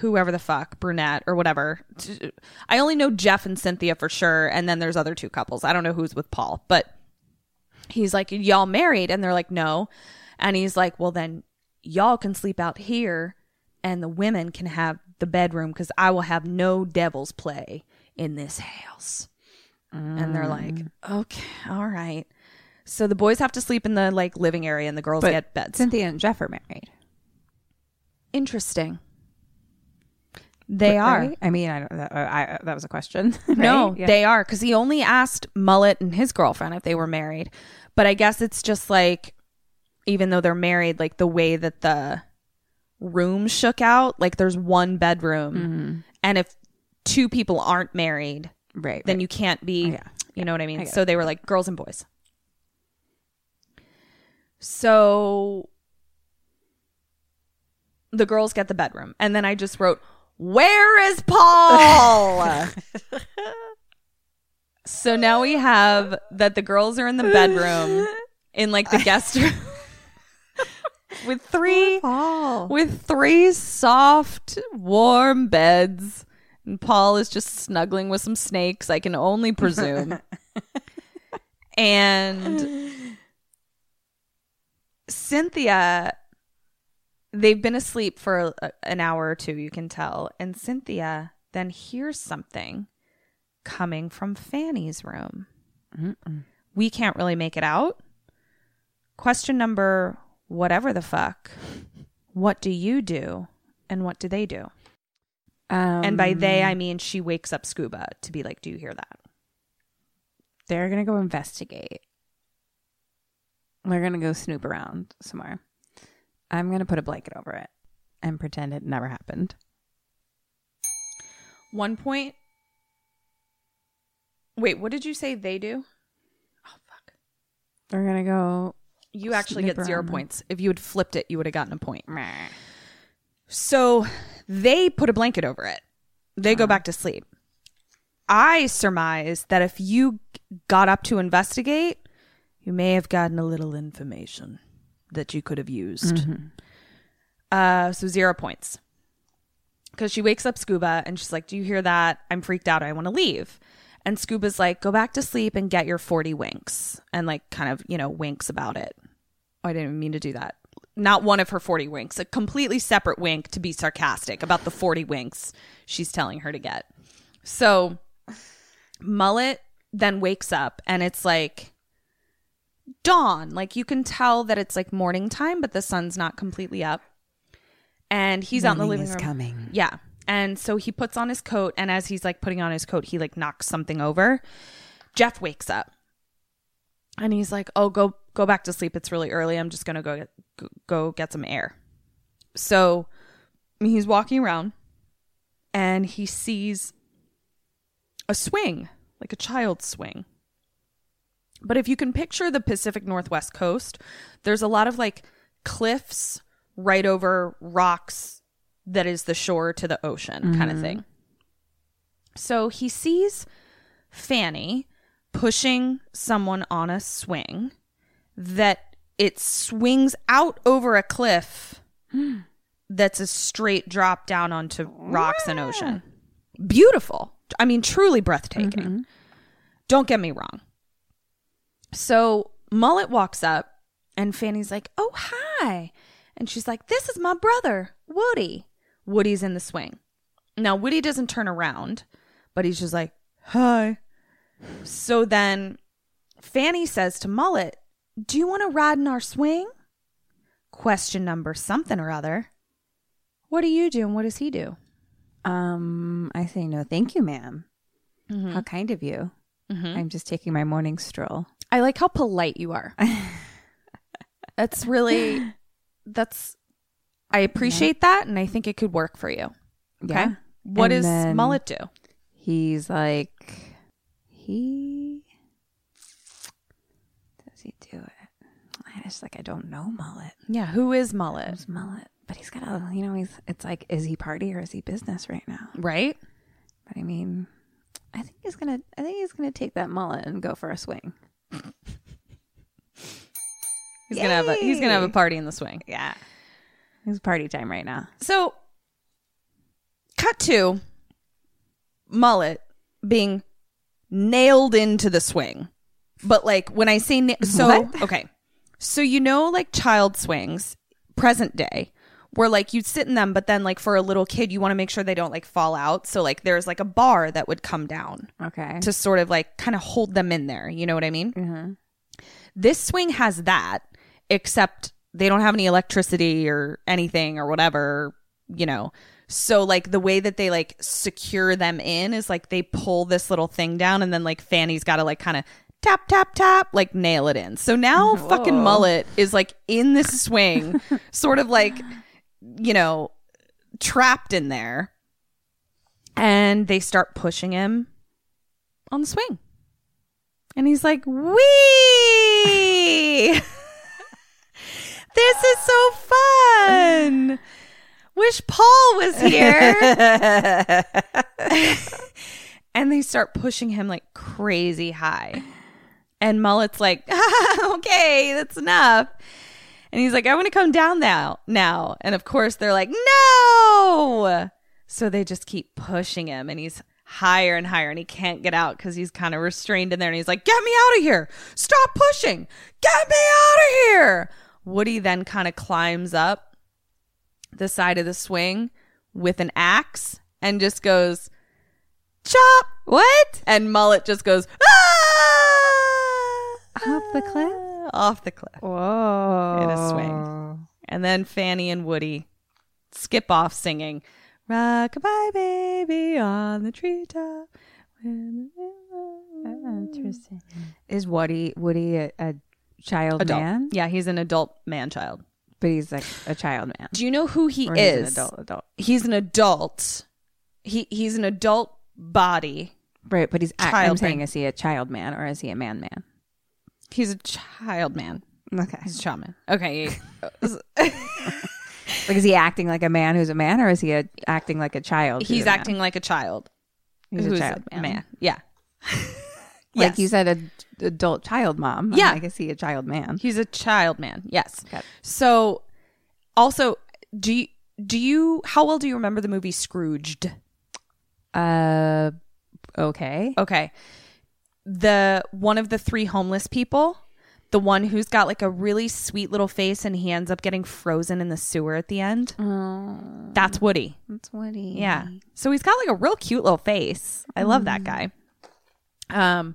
whoever the fuck brunette or whatever. I only know jeff and cynthia for sure and then there's other two couples. I don't know who's with paul but he's like y'all married? And they're like no. And he's like well then y'all can sleep out here and the women can have the bedroom because i will have no devil's play in this house. And they're like okay all right so the boys have to sleep in the like living area and the girls But get beds Cynthia and Jeff are married. interesting they are Right? I mean, I don't. That, I, that was a question. *laughs* No. Yeah. they are because he only asked Mullet and his girlfriend if they were married. But I guess it's just like, even though they're married, like the way that the room shook out, like there's one bedroom, mm-hmm. and if two people aren't married, right. then right. you can't be. Oh, yeah. You know what I mean? I so they were like girls and boys. So the girls get the bedroom. And then I just wrote, Where is Paul? *laughs* so now we have that the girls are in the bedroom in like the guest room *laughs* with three with three soft, warm beds. And Paul is just snuggling with some snakes, I can only presume. *laughs* and Cynthia, they've been asleep for a, an hour or two, you can tell. And Cynthia then hears something coming from Fanny's room. We can't really make it out. Question number whatever the fuck. What do you do? And what do they do? Um, And by they, I mean she wakes up Scuba to be like, Do you hear that? they're gonna go investigate. They're gonna go snoop around somewhere. I'm gonna put a blanket over it and pretend it never happened. One point. Wait, what did you say they do? Oh, fuck. They're gonna go. You actually get zero around. points. If you had flipped it, you would have gotten a point. So they put a blanket over it. They go uh-huh. back to sleep. I surmise that if you got up to investigate, you may have gotten a little information that you could have used. Uh, so zero points. Because she wakes up Scuba and she's like, Do you hear that? I'm freaked out. I want to leave. And Scuba's like, Go back to sleep and get your 40 winks. And like, kind of, you know, winks about it. Oh, I didn't even mean to do that. Not one of her 40 winks, a completely separate wink to be sarcastic about the 40 winks she's telling her to get. So Mullet then wakes up and it's like dawn. Like you can tell that it's like morning time, but the sun's not completely up. And he's out in the Morning living room. coming. Yeah. And so he puts on his coat and as he's like putting on his coat, he like knocks something over. Jeff wakes up. And he's like, "Oh, go go back to sleep. It's really early. I'm just going to go get, go- go get some air." So he's walking around and he sees a swing, like a child's swing. But if you can picture the Pacific Northwest coast, there's a lot of like cliffs right over rocks that is the shore to the ocean kind of mm-hmm. thing. So he sees Fanny pushing someone on a swing that it swings out over a cliff *gasps* that's a straight drop down onto rocks and ocean. Beautiful. I mean, truly breathtaking. Mm-hmm. Don't get me wrong. So Mullet walks up and Fanny's like, Oh, hi. And she's like, This is my brother, Woody. Woody's in the swing. Now, Woody doesn't turn around, but he's just like, Hi. So then Fanny says to Mullet, Do you want to ride in our swing? Question number something or other. What do you do and what does he do? Um, I say no, thank you, madam How kind of you. I'm just taking my morning stroll. I like how polite you are. *laughs* that's really that's I appreciate that and I think it could work for you. Okay. Yeah. What And does Mullet do? He's like, he does he do it? I just like I don't know mullet. Yeah, who is Mullet? Who's mullet? But he's got a, you know, he's. It's like, is he party or is he business right now? Right? But I mean, I think he's gonna. I think he's gonna take that mullet and go for a swing. *laughs* He's gonna have a he's gonna have a party in the swing. Yeah, it's party time right now. So cut to Mullet being nailed into the swing. But like when I say na- so What? okay. So you know like child swings present day where like you'd sit in them but then like for a little kid you want to make sure they don't like fall out. So like there's like a bar that would come down Okay. to sort of like kind of hold them in there. You know what I mean? Mm-hmm. This swing has that, except they don't have any electricity or anything or whatever, you know. So like the way that they like secure them in is like they pull this little thing down and then like Fanny's got to like kind of tap tap tap like nail it in. So now *laughs* fucking mullet is like in this swing, *laughs* sort of like you know trapped in there. And they start pushing him on the swing. And he's like, Wee! *laughs* this is so fun. wish Paul was here. *laughs* and they start pushing him like crazy high. And Mullet's like, *laughs* okay, that's enough. And he's like, I want to come down now. Now. And of course, they're like, no. So they just keep pushing him, and he's higher and higher, and he can't get out because he's kind of restrained in there. And he's like, get me out of here. Stop pushing. Get me out of here. Woody then kind of climbs up the side of the swing with an axe and just goes, chop. What? And Mullet just goes, ah! Off the cliff? Off the cliff Whoa. in a swing. And then Fanny and Woody skip off singing Rockabye baby on the treetop. Interesting. Is Woody Woody a, a child Adult. man? Yeah, he's an adult man child. But he's like a child man. Do you know who he Or he's is? an adult adult. He's an adult. He he's an adult body. Right, but he's act- Child I'm saying man. is he a child man or is he a man man? He's a child man. Okay. He's a child man. Okay. *laughs* Like is he acting like a man who's a man or is he a, acting like a child? he's a man? acting like a child. He's who's a child man. Yeah. *laughs* Like Yes. you said a adult child mom. Yeah. I is he a child man? He's a child man. Yes. Okay. So also do you do you how well do you remember the movie Scrooged? Uh okay. Okay. The one of the three homeless people, the one who's got like a really sweet little face and he ends up getting frozen in the sewer at the end. Oh, That's Woody. that's Woody. Yeah. So he's got like a real cute little face. I love that guy. Um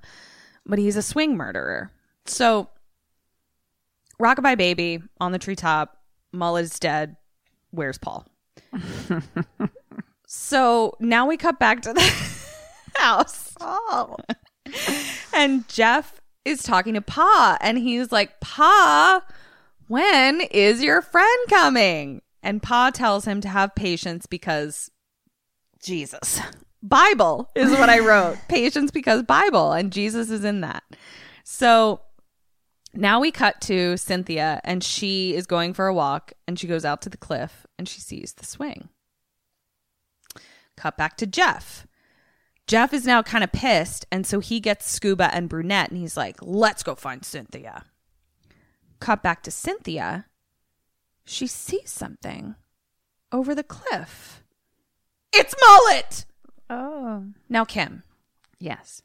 but he's a swing murderer. So Rockabye Baby on the treetop, Mullet is dead. Where's Paul? *laughs* so now we cut back to the *laughs* house. Oh. *laughs* and Jeff is talking to Pa and he's like, Pa, when is your friend coming? And Pa tells him to have patience because Jesus. Bible is what I wrote. *laughs* patience because Bible and Jesus is in that. So now we cut to Cynthia and she is going for a walk and she goes out to the cliff and she sees the swing. Cut back to Jeff. Jeff is now kind of pissed and so he gets Scuba and Brunette and he's like, "Let's go find Cynthia." Cut back to Cynthia. She sees something over the cliff. It's Mullet. Oh. Now, Kim, Yes.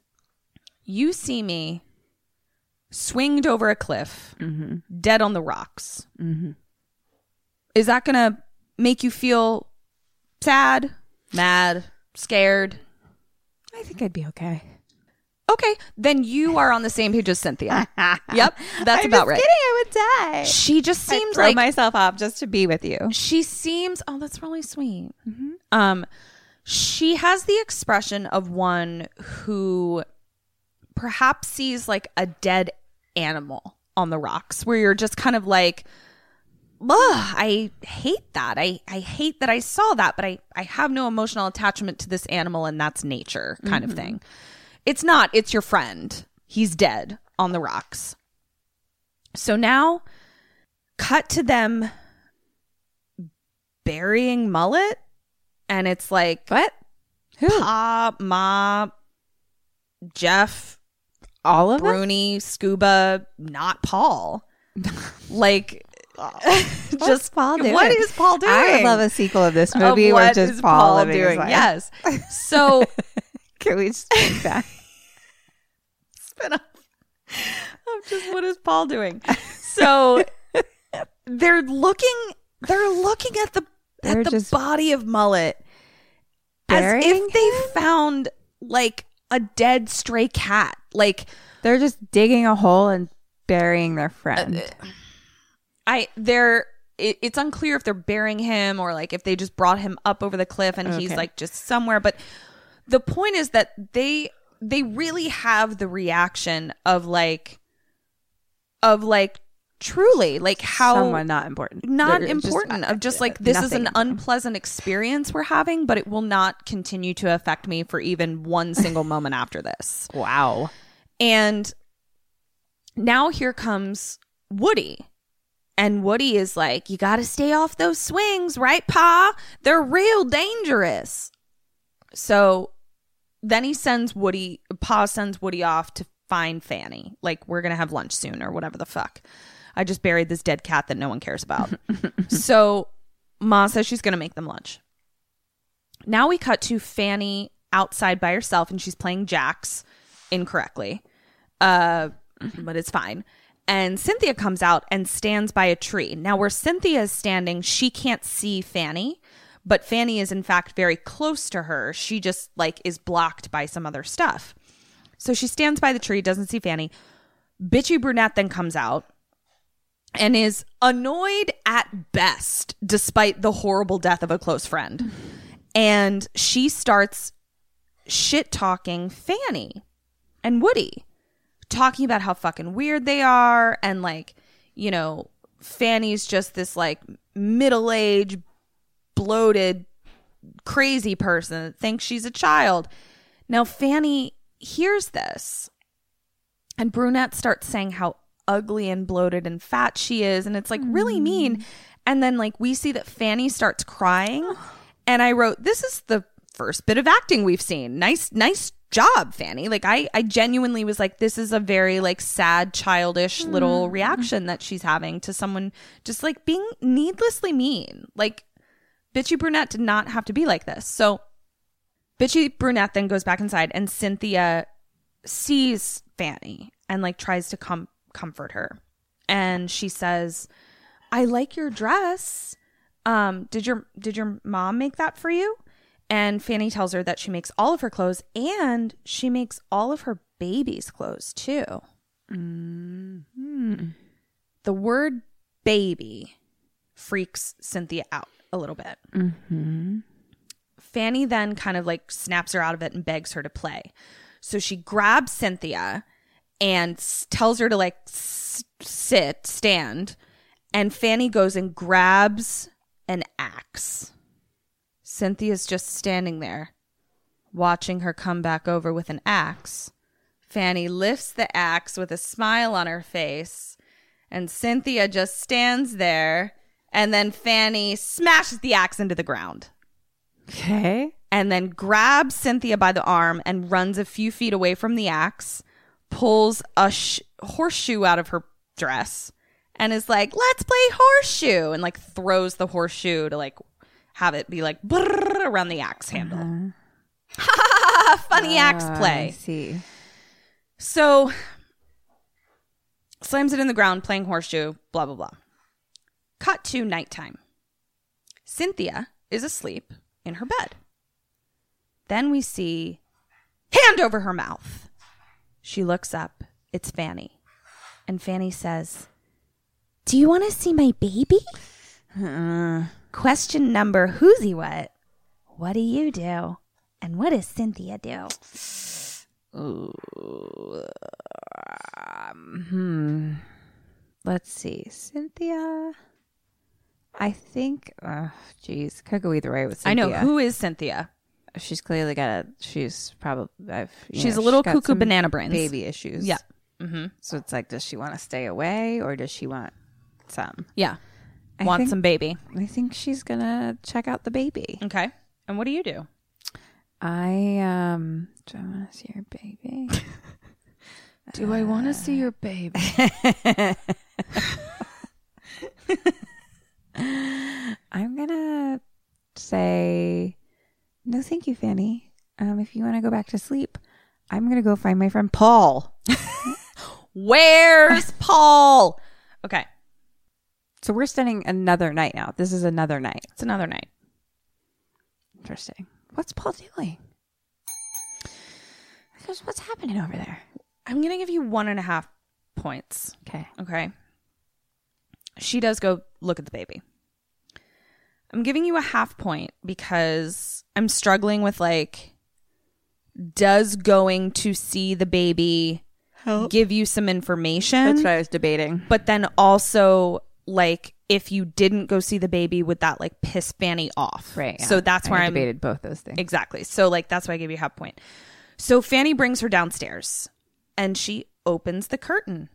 you see me swinged over a cliff, mm-hmm. dead on the rocks. Mm-hmm. Is that going to make you feel sad, mad, scared? I think I'd be okay. Okay, then you are on the same page as Cynthia. *laughs* yep, that's about right. I would die. She just seems throw like myself off just to be with you. she seems oh that's really sweet um she has the expression of one who perhaps sees like a dead animal on the rocks where you're just kind of like Ugh, I hate that. I, I hate that I saw that, but I, I have no emotional attachment to this animal and that's nature kind of mm-hmm. thing. It's not, it's your friend. He's dead on the rocks. So now cut to them burying mullet and it's like What? Who? pa ma jeff All of them? bruni scuba not paul *laughs* like *laughs* just Paul doing? what is paul doing I would love a sequel of this Of movie where what just is Paul, living his doing yes so *laughs* Can we just take *laughs* that? spin off of just what is Paul doing? So they're looking they're looking at the They're at the body of mullet as burying if they him? found like a dead stray cat. Like They're just digging a hole and burying their friend. Uh, uh, I they're it, it's unclear if they're burying him or like if they just brought him up over the cliff and he's like just somewhere but the point is that they they really have the reaction of like of like truly like how Someone not important. not They're important uh, of just like this is an unpleasant experience we're having but it will not continue to affect me for even one *laughs* single moment after this Wow. and now here comes Woody. And Woody is like, You got to stay off those swings, right, Pa? They're real dangerous. So then he sends Woody, Pa sends Woody off to find Fanny. Like, we're going to have lunch soon or whatever the fuck. I just buried this dead cat that no one cares about. *laughs* so Ma says she's going to make them lunch. Now we cut to Fanny outside by herself and she's playing jacks incorrectly. Uh, but it's fine. And Cynthia comes out and stands by a tree. Now, where Cynthia is standing, she can't see Fanny, but Fanny is in fact very close to her. She just like is blocked by some other stuff. So she stands by the tree, doesn't see Fanny. Bitchy brunette then comes out and is annoyed at best, despite the horrible death of a close friend. And she starts shit talking Fanny and Woody, talking about how fucking weird they are. And like, you know, Fanny's just this like middle aged, bloated, crazy person that thinks she's a child. Now, Fanny hears this, and Brunette starts saying how ugly and bloated and fat she is. And it's like really mm. mean. And then, like, we see that Fanny starts crying. *gasps* And I wrote, This is the first bit of acting we've seen. Nice, nice job, Fanny. Like, I, I genuinely was like, This is a very, like, sad, childish little reaction that she's having to someone just like being needlessly mean. Like, Bitchy Brunette did not have to be like this. So, Bitchy Brunette then goes back inside, and Cynthia sees Fanny and like tries to com- comfort her. And she says, "I like your dress. Um, did your did your mom make that for you?" And Fanny tells her that she makes all of her clothes and she makes all of her baby's clothes too. Mm-hmm. The word baby freaks Cynthia out a little bit. Mm-hmm. Fanny then kind of like snaps her out of it and begs her to play. So she grabs Cynthia and s- tells her to like s- sit, stand. And Fanny goes and grabs an axe. Cynthia's just standing there, watching her come back over with an axe. Fanny lifts the axe with a smile on her face, and Cynthia just stands there. And then Fanny smashes the axe into the ground Okay. and then grabs Cynthia by the arm and runs a few feet away from the axe, pulls a sh- horseshoe out of her dress, and is like, "Let's play horseshoe," and like throws the horseshoe to like have it be like around the axe handle. Uh-huh. *laughs* Funny uh, axe I play. see. So slams it in the ground, playing horseshoe, blah, blah, blah. Cut to nighttime. Cynthia is asleep in her bed. Then we see hand over her mouth. She looks up. It's Fanny. And Fanny says, Do you want to see my baby? Uh-uh. Question number who's he what? What do you do? And what does Cynthia do? Hmm. Let's see. Cynthia. I think, oh, geez, could go either way with I know. Who is Cynthia? She's clearly got a, she's probably, I've, She's know, a little got cuckoo banana brains. Baby issues. Yeah. So it's like, does she want to stay away or does she want some? Yeah. I Want think- some baby. I think she's going to check out the baby. Okay. And what do you do? I, um, do I want to see your baby? *laughs* Do I want to see your baby? *laughs* I'm gonna say no, thank you, Fanny. Um, if you want to go back to sleep, I'm gonna go find my friend Paul. *laughs* Where's Paul? Okay. So we're spending another night now. This is another night. It's another night. Interesting. What's Paul doing? Because what's happening over there? I'm going to give you one and a half points. Okay. Okay. She does go look at the baby. I'm giving you a half point because I'm struggling with like, does going to see the baby give you some information? That's what I was debating. but then also like if you didn't go see the baby would that like piss fanny off Right. so yeah. that's I where i'm debated both those things. exactly so like that's why i gave you a half point so fanny brings her downstairs and she opens the curtain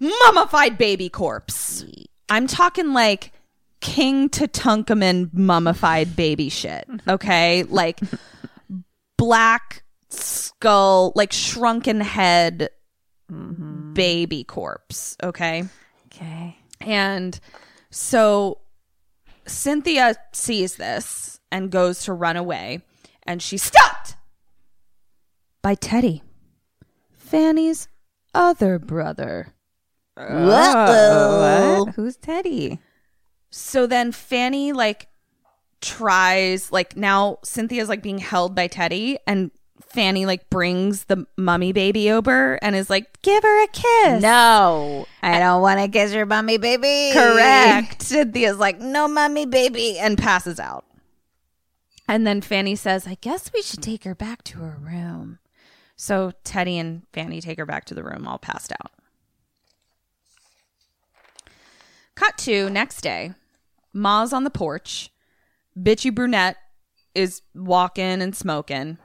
mummified baby corpse. I'm talking like King Tutankhamun mummified baby shit. Okay, *laughs* like black skull, like shrunken head mm-hmm. baby corpse. Okay. Okay. And so Cynthia sees this and goes to run away, and she's stopped by Teddy, Fanny's other brother. What? Who's Teddy? So then Fanny like tries like now Cynthia's like being held by Teddy and Fanny like brings the mummy baby over and is like give her a kiss. No, I don't want to kiss your mummy, baby. Correct. *laughs* Cynthia's like, no, mummy, baby, and passes out. And then Fanny says, I guess we should take her back to her room. So Teddy and Fanny take her back to the room, all passed out. Cut to next day. Ma's on the porch. Bitchy brunette is walking and smoking.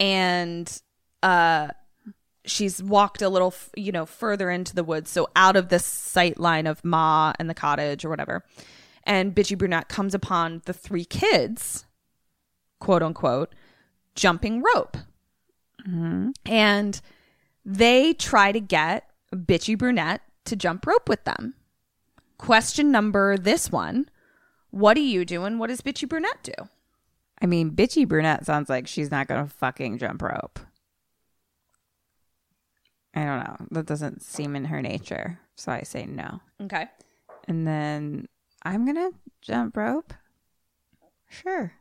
And uh she's walked a little, f- you know, further into the woods, so out of the sight line of Ma and the cottage or whatever. And Bitchy Brunette comes upon the three kids, quote unquote, jumping rope. And they try to get Bitchy Brunette to jump rope with them. Question number this one What do you do and what does Bitchy Brunette do? I mean, bitchy brunette sounds like she's not going to fucking jump rope. I don't know. That doesn't seem in her nature. So I say no. Okay. And then I'm going to jump rope. Sure.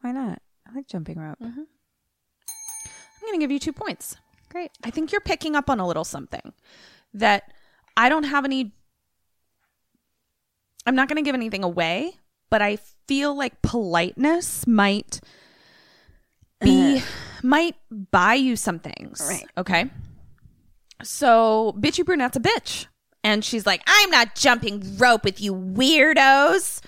Why not? I like jumping rope. Mm-hmm. I'm going to give you two points. Great. I think you're picking up on a little something that I don't have any. I'm not going to give anything away, but I feel like politeness might be, eh. might buy you some things. Right. Okay. So, bitchy brunette's a bitch. And she's like, I'm not jumping rope with you weirdos.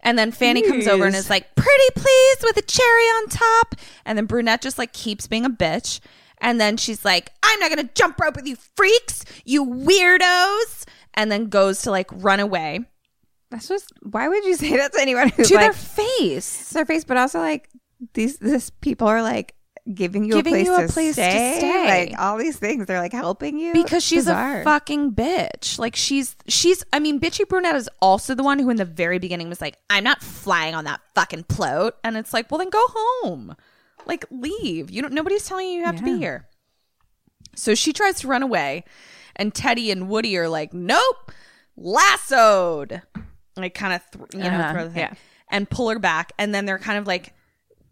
And then Fanny comes over and is like, pretty please with a cherry on top. And then Brunette just like keeps being a bitch. And then she's like, I'm not to jump rope with you freaks, you weirdos. And then goes to like run away That's just, why would you *laughs* say that to anyone who's to like, their face. to their face, but also like these, this people are like giving you Giving a place, you a to, place to stay. stay. Like all these things, they're like helping you because she's Bizarre. a fucking bitch. Like she's she's I mean, bitchy brunette is also the one who in the very beginning was like, I'm not flying on that fucking float. And it's like, well then go home. Like leave. You don't nobody's telling you you have to be here. So she tries to run away, and Teddy and Woody are like, Nope, lassoed. Like kind of th- you know, Uh-huh, throw the thing. yeah. And pull her back. And then they're kind of like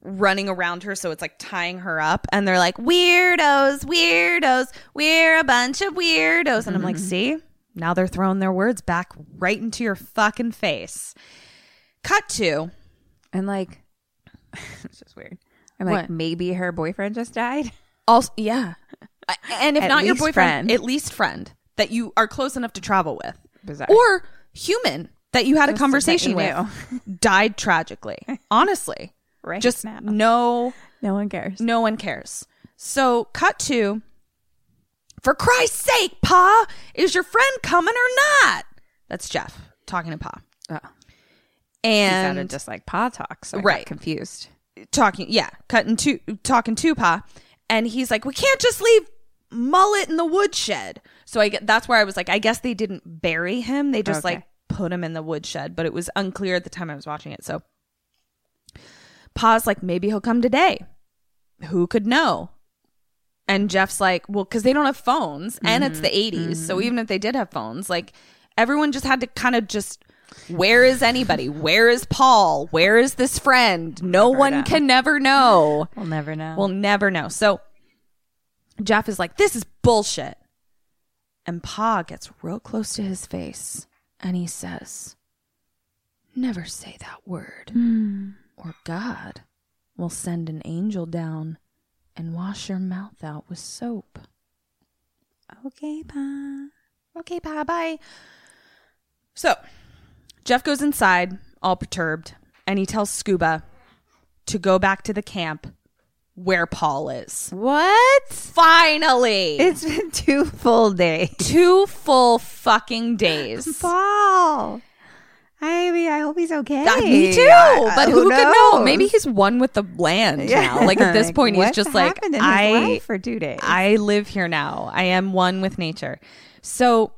running around her so it's like tying her up and they're like weirdos weirdos we're a bunch of weirdos and i'm like see now they're throwing their words back right into your fucking face cut to and like *laughs* it's just weird. I'm like maybe her boyfriend just died. also yeah and if At not your boyfriend friend. at least friend that you are close enough to travel with Bizarre. or human that you had a Just conversation with died tragically *laughs* honestly Right just now. no No one cares. No one cares. So, cut to For Christ's sake, Pa, is your friend coming or not? That's Jeff talking to Pa. Oh. And he sounded just like Pa talks. so Right. confused. talking, yeah, cutting to talking to Pa. And he's like, We can't just leave Mullet in the woodshed. So I get that's where I was like, I guess they didn't bury him. They just Okay. like put him in the woodshed, but it was unclear at the time I was watching it. So Pa's like, maybe he'll come today. Who could know? And Jeff's like, well, because they don't have phones and it's the mm-hmm. 80s. So mm-hmm. even if they did have phones, like everyone just had to kind of just, where is anybody? Where is Paul? Where is this friend? No one know. can never know. We'll never know. We'll never know. So Jeff is like, this is bullshit. And Pa gets real close to his face and he says, Never say that word, hmm. or God will send an angel down and wash your mouth out with soap. okay, pa. Okay, bye bye. So Jeff goes inside, all perturbed, and he tells Scuba to go back to the camp where Paul is. What? Finally. It's been two full days. two full fucking days. Paul. I mean, I hope he's okay. Uh, me too. I- but I- who, could know? Maybe he's one with the land now. Like at this point, he's just like, happened in his I, life for two days. I live here now. I am one with nature. So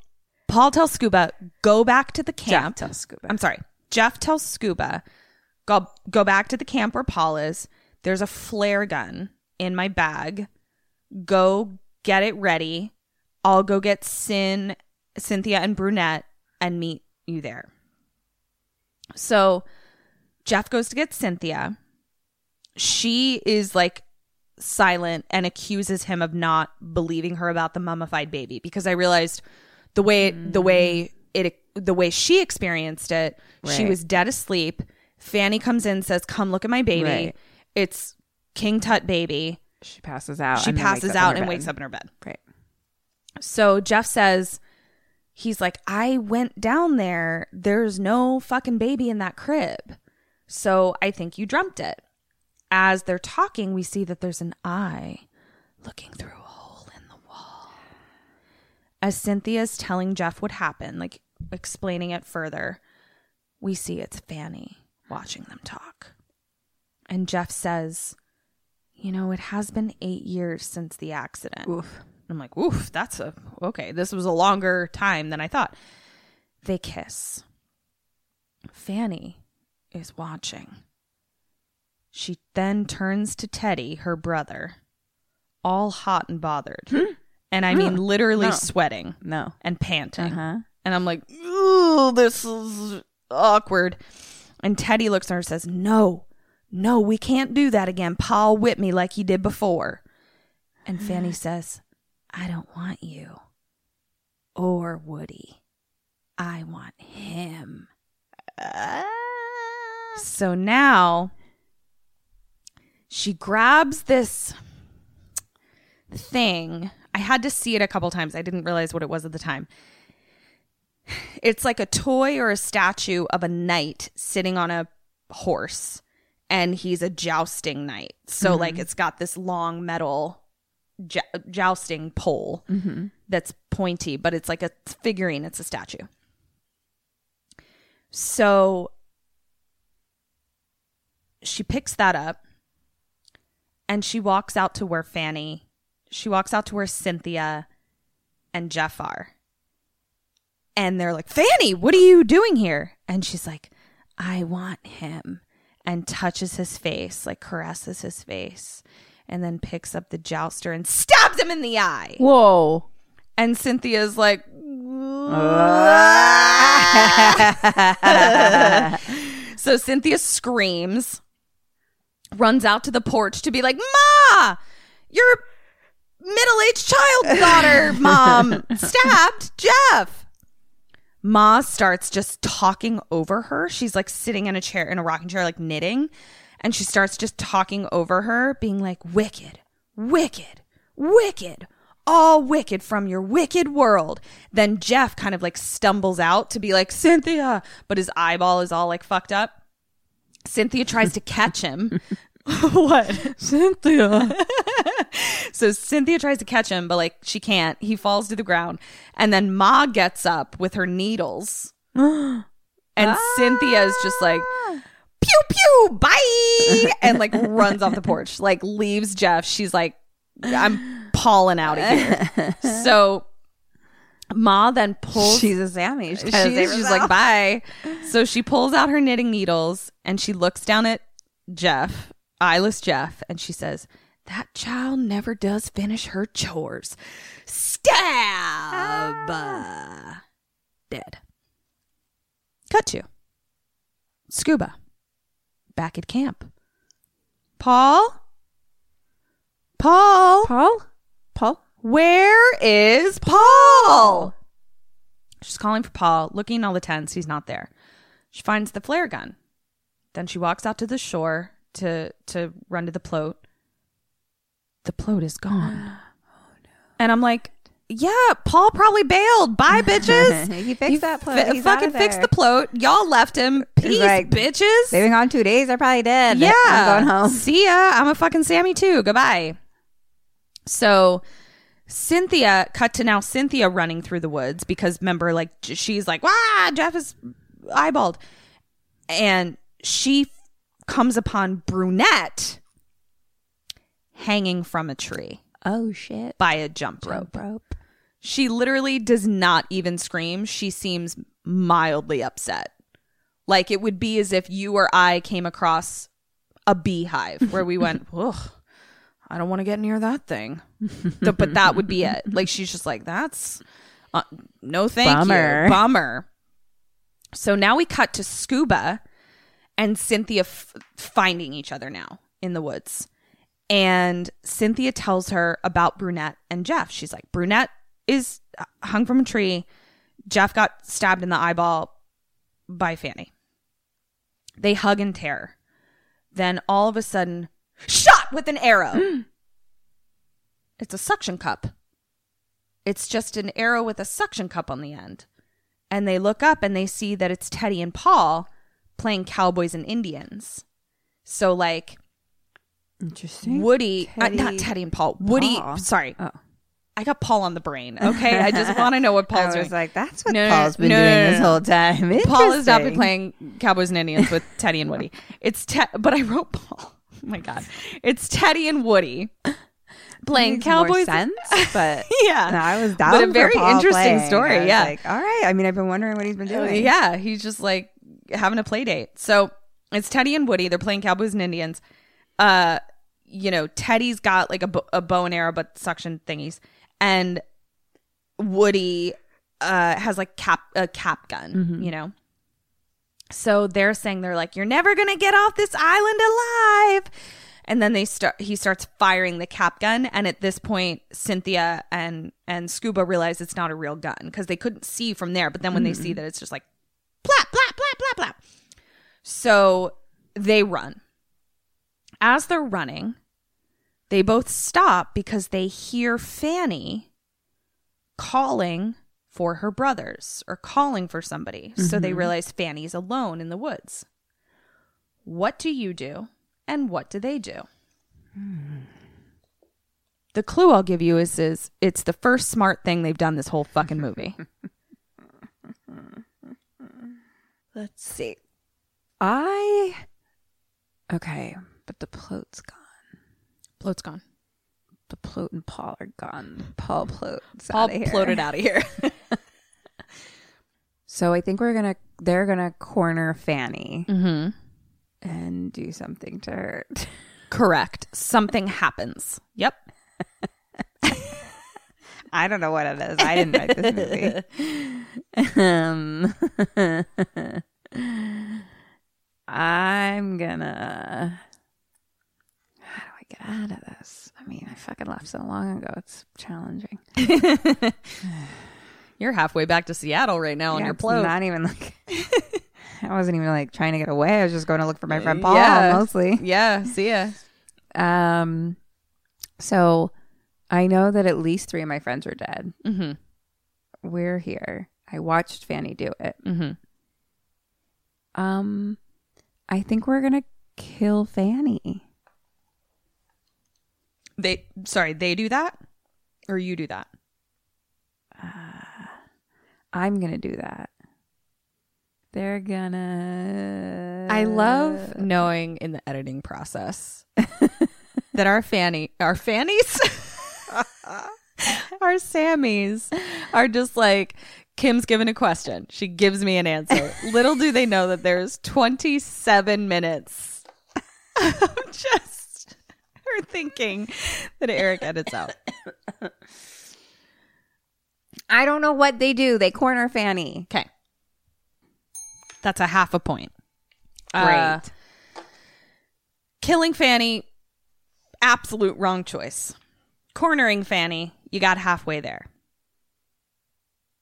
Paul tells Scuba, go back to the camp. Jeff tells Scuba. I'm sorry. Jeff tells Scuba, go go back to the camp where Paul is. There's a flare gun in my bag. Go get it ready. I'll go get Sin, Cynthia, and Brunette and meet you there. So Jeff goes to get Cynthia. She is like silent and accuses him of not believing her about the mummified baby because I realized the way the way it the way she experienced it, she was dead asleep. Fanny comes in says, "Come look at my baby." Right. It's King Tut baby. she passes out. She passes wakes up in out and bed. wakes up in her bed. Right. So Jeff says, he's like, I went down there. There's no fucking baby in that crib. So I think you dreamt it. As they're talking, we see that there's an eye looking through a hole in the wall. As Cynthia's telling Jeff what happened, like explaining it further, we see it's Fanny watching them talk. And Jeff says, You know, it has been eight years since the accident. Oof. I'm like, oof, that's a okay. This was a longer time than I thought. They kiss. Fanny is watching. She then turns to Teddy, her brother, all hot and bothered. And I mean, literally No. sweating No. and panting. Uh-huh. And I'm like, ooh, this is awkward. And Teddy looks at her and says, No, no, we can't do that again. Pa'll whip me like he did before. And mm-hmm. Fanny says, I don't want you or Woody. I want him. Ah. So now she grabs this thing. I had to see it a couple times. I didn't realize what it was at the time. It's like a toy or a statue of a knight sitting on a horse, and he's a jousting knight. So, like, mm-hmm. it's got this long metal jou- jousting pole mm-hmm. that's pointy, but it's like a figurine, it's a statue. So, she picks that up and she walks out to where Fanny, she walks out to where Cynthia and Jeff are. And they're like, Fanny, what are you doing here? And she's like, I want him. And touches his face, like caresses his face, and then picks up the jouster and stabs him in the eye. Whoa. And Cynthia's like, *laughs* so Cynthia screams, runs out to the porch to be like, Ma, your middle aged child daughter, mom, *laughs* stabbed Jeff. Ma starts just talking over her. She's like sitting in a chair, in a rocking chair, like knitting. And she starts just talking over her, being like, wicked, wicked, wicked, all wicked from your wicked world. Then Jeff kind of like stumbles out to be like, Cynthia, but his eyeball is all like fucked up. Cynthia tries to catch him. *laughs* what? Cynthia. *laughs* *laughs* so Cynthia tries to catch him, but like she can't. He falls to the ground. And then Ma gets up with her needles. *gasps* and Cynthia is just like, pew pew, bye. and like runs off the porch, like leaves Jeff. She's like, I'm pawing out of here. *laughs* so Ma then pulls She's a Sammy. She's, she's, she's like bye so she pulls out her knitting needles and she looks down at jeff eyeless jeff and she says that child never does finish her chores stab ah. dead cut to scuba back at camp paul paul Paul? Paul? where is Paul? She's calling for Paul, looking in all the tents. He's not there. She finds the flare gun. Then she walks out to the shore to to run to the float. The float is gone. *gasps* Oh, and I'm like, yeah, Paul probably bailed. Bye, *laughs* bitches. He fixed that float. Fi- He's fucking fixed the float. Y'all left him. Peace, like, bitches. They've been gone two days. They're probably dead. Yeah. I'm going home. See ya. I'm a fucking Sammy too. Goodbye. So Cynthia cut to now Cynthia running through the woods because remember, like she's like, "Wow, Jeff is eyeballed," and she f- comes upon Brunette hanging from a tree Oh shit. by a jump rope. Rope. She literally does not even scream. She seems mildly upset. Like it would be as if you or I came across a beehive where we went, *laughs* ugh, I don't want to get near that thing. *laughs* Th- but that would be it. Like she's just like, that's uh, no thank Bummer. you. Bummer. So now we cut to Scuba and Cynthia f- finding each other now in the woods. And Cynthia tells her about Brunette and Jeff. She's like, Brunette is uh, hung from a tree. Jeff got stabbed in the eyeball by Fanny. They hug in terror. Then all of a sudden, shot with an arrow. *gasps* it's a suction cup. It's just an arrow with a suction cup on the end. And they look up and they see that it's Teddy and Paul playing cowboys and Indians. So, like, Interesting. Woody, uh, not Teddy and Paul. Woody, Paul. sorry. Oh. I got Paul on the brain. *laughs* Okay. I just want to know what Paul's I was doing. like, that's what No, Paul's been no, doing no, this whole time. Paul has not been playing Cowboys and Indians with *laughs* Teddy and Woody. It's Te- but I wrote Paul. *laughs* Oh my god, it's Teddy and Woody playing Cowboys. sense, but yeah, no, I was down. But a very interesting playing. story. Yeah, like, all right. I mean, I've been wondering what he's been doing. yeah, he's just like having a play date. So it's Teddy and Woody. They're playing Cowboys and Indians. Uh, you know, Teddy's got like a, bo- a bow and arrow, but suction thingies, and Woody uh has like cap a cap gun. You know. So they're saying they're like, "You're never gonna get off this island alive." And then they start. He starts firing the cap gun, and at this point, Cynthia and and Scuba realize it's not a real gun because they couldn't see from there. But then when they see that it's just like, plap plap plap plap plap. So they run. As they're running, they both stop because they hear Fanny calling for her brothers or calling for somebody. So they mm-hmm. realize Fanny's alone in the woods. What do you do? And what do they do? Hmm. The clue I'll give you is is it's the first smart thing they've done this whole fucking movie. *laughs* Let's see. I okay, but the plot's gone. Bloat's gone. The plot and Paul are gone. Paul plot's Paul outta here. floated out of here. *laughs* So I think we're gonna they're gonna corner Fanny mm-hmm. and do something to her. *laughs* Correct. Something happens. Yep. *laughs* I don't know what it is. I didn't write this movie. um, I'm gonna. How do I get out of this? I mean, I fucking left so long ago. It's challenging. *sighs* You're halfway back to Seattle right now on Yeah, your it's float. Not even like. *laughs* I wasn't even like trying to get away. I was just going to look for my friend Paul Yeah. mostly. yeah. See ya. Um, so I know that at least three of my friends are dead. Mm-hmm. We're here. I watched Fanny do it. Mm-hmm. Um, I think we're gonna kill Fanny. They sorry, they do that? Or you do that? Uh, I'm gonna do that. They're gonna. I love knowing in the editing process *laughs* that our Fanny our Fannies *laughs* our Sammys are just like Kim's given a question. She gives me an answer. Little do they know that there's 27 minutes *laughs* of just her thinking that Eric edits out. I don't know what they do. They corner Fanny. Okay. That's a half a point. Great. Uh, killing Fanny, absolute wrong choice. Cornering Fanny, you got halfway there.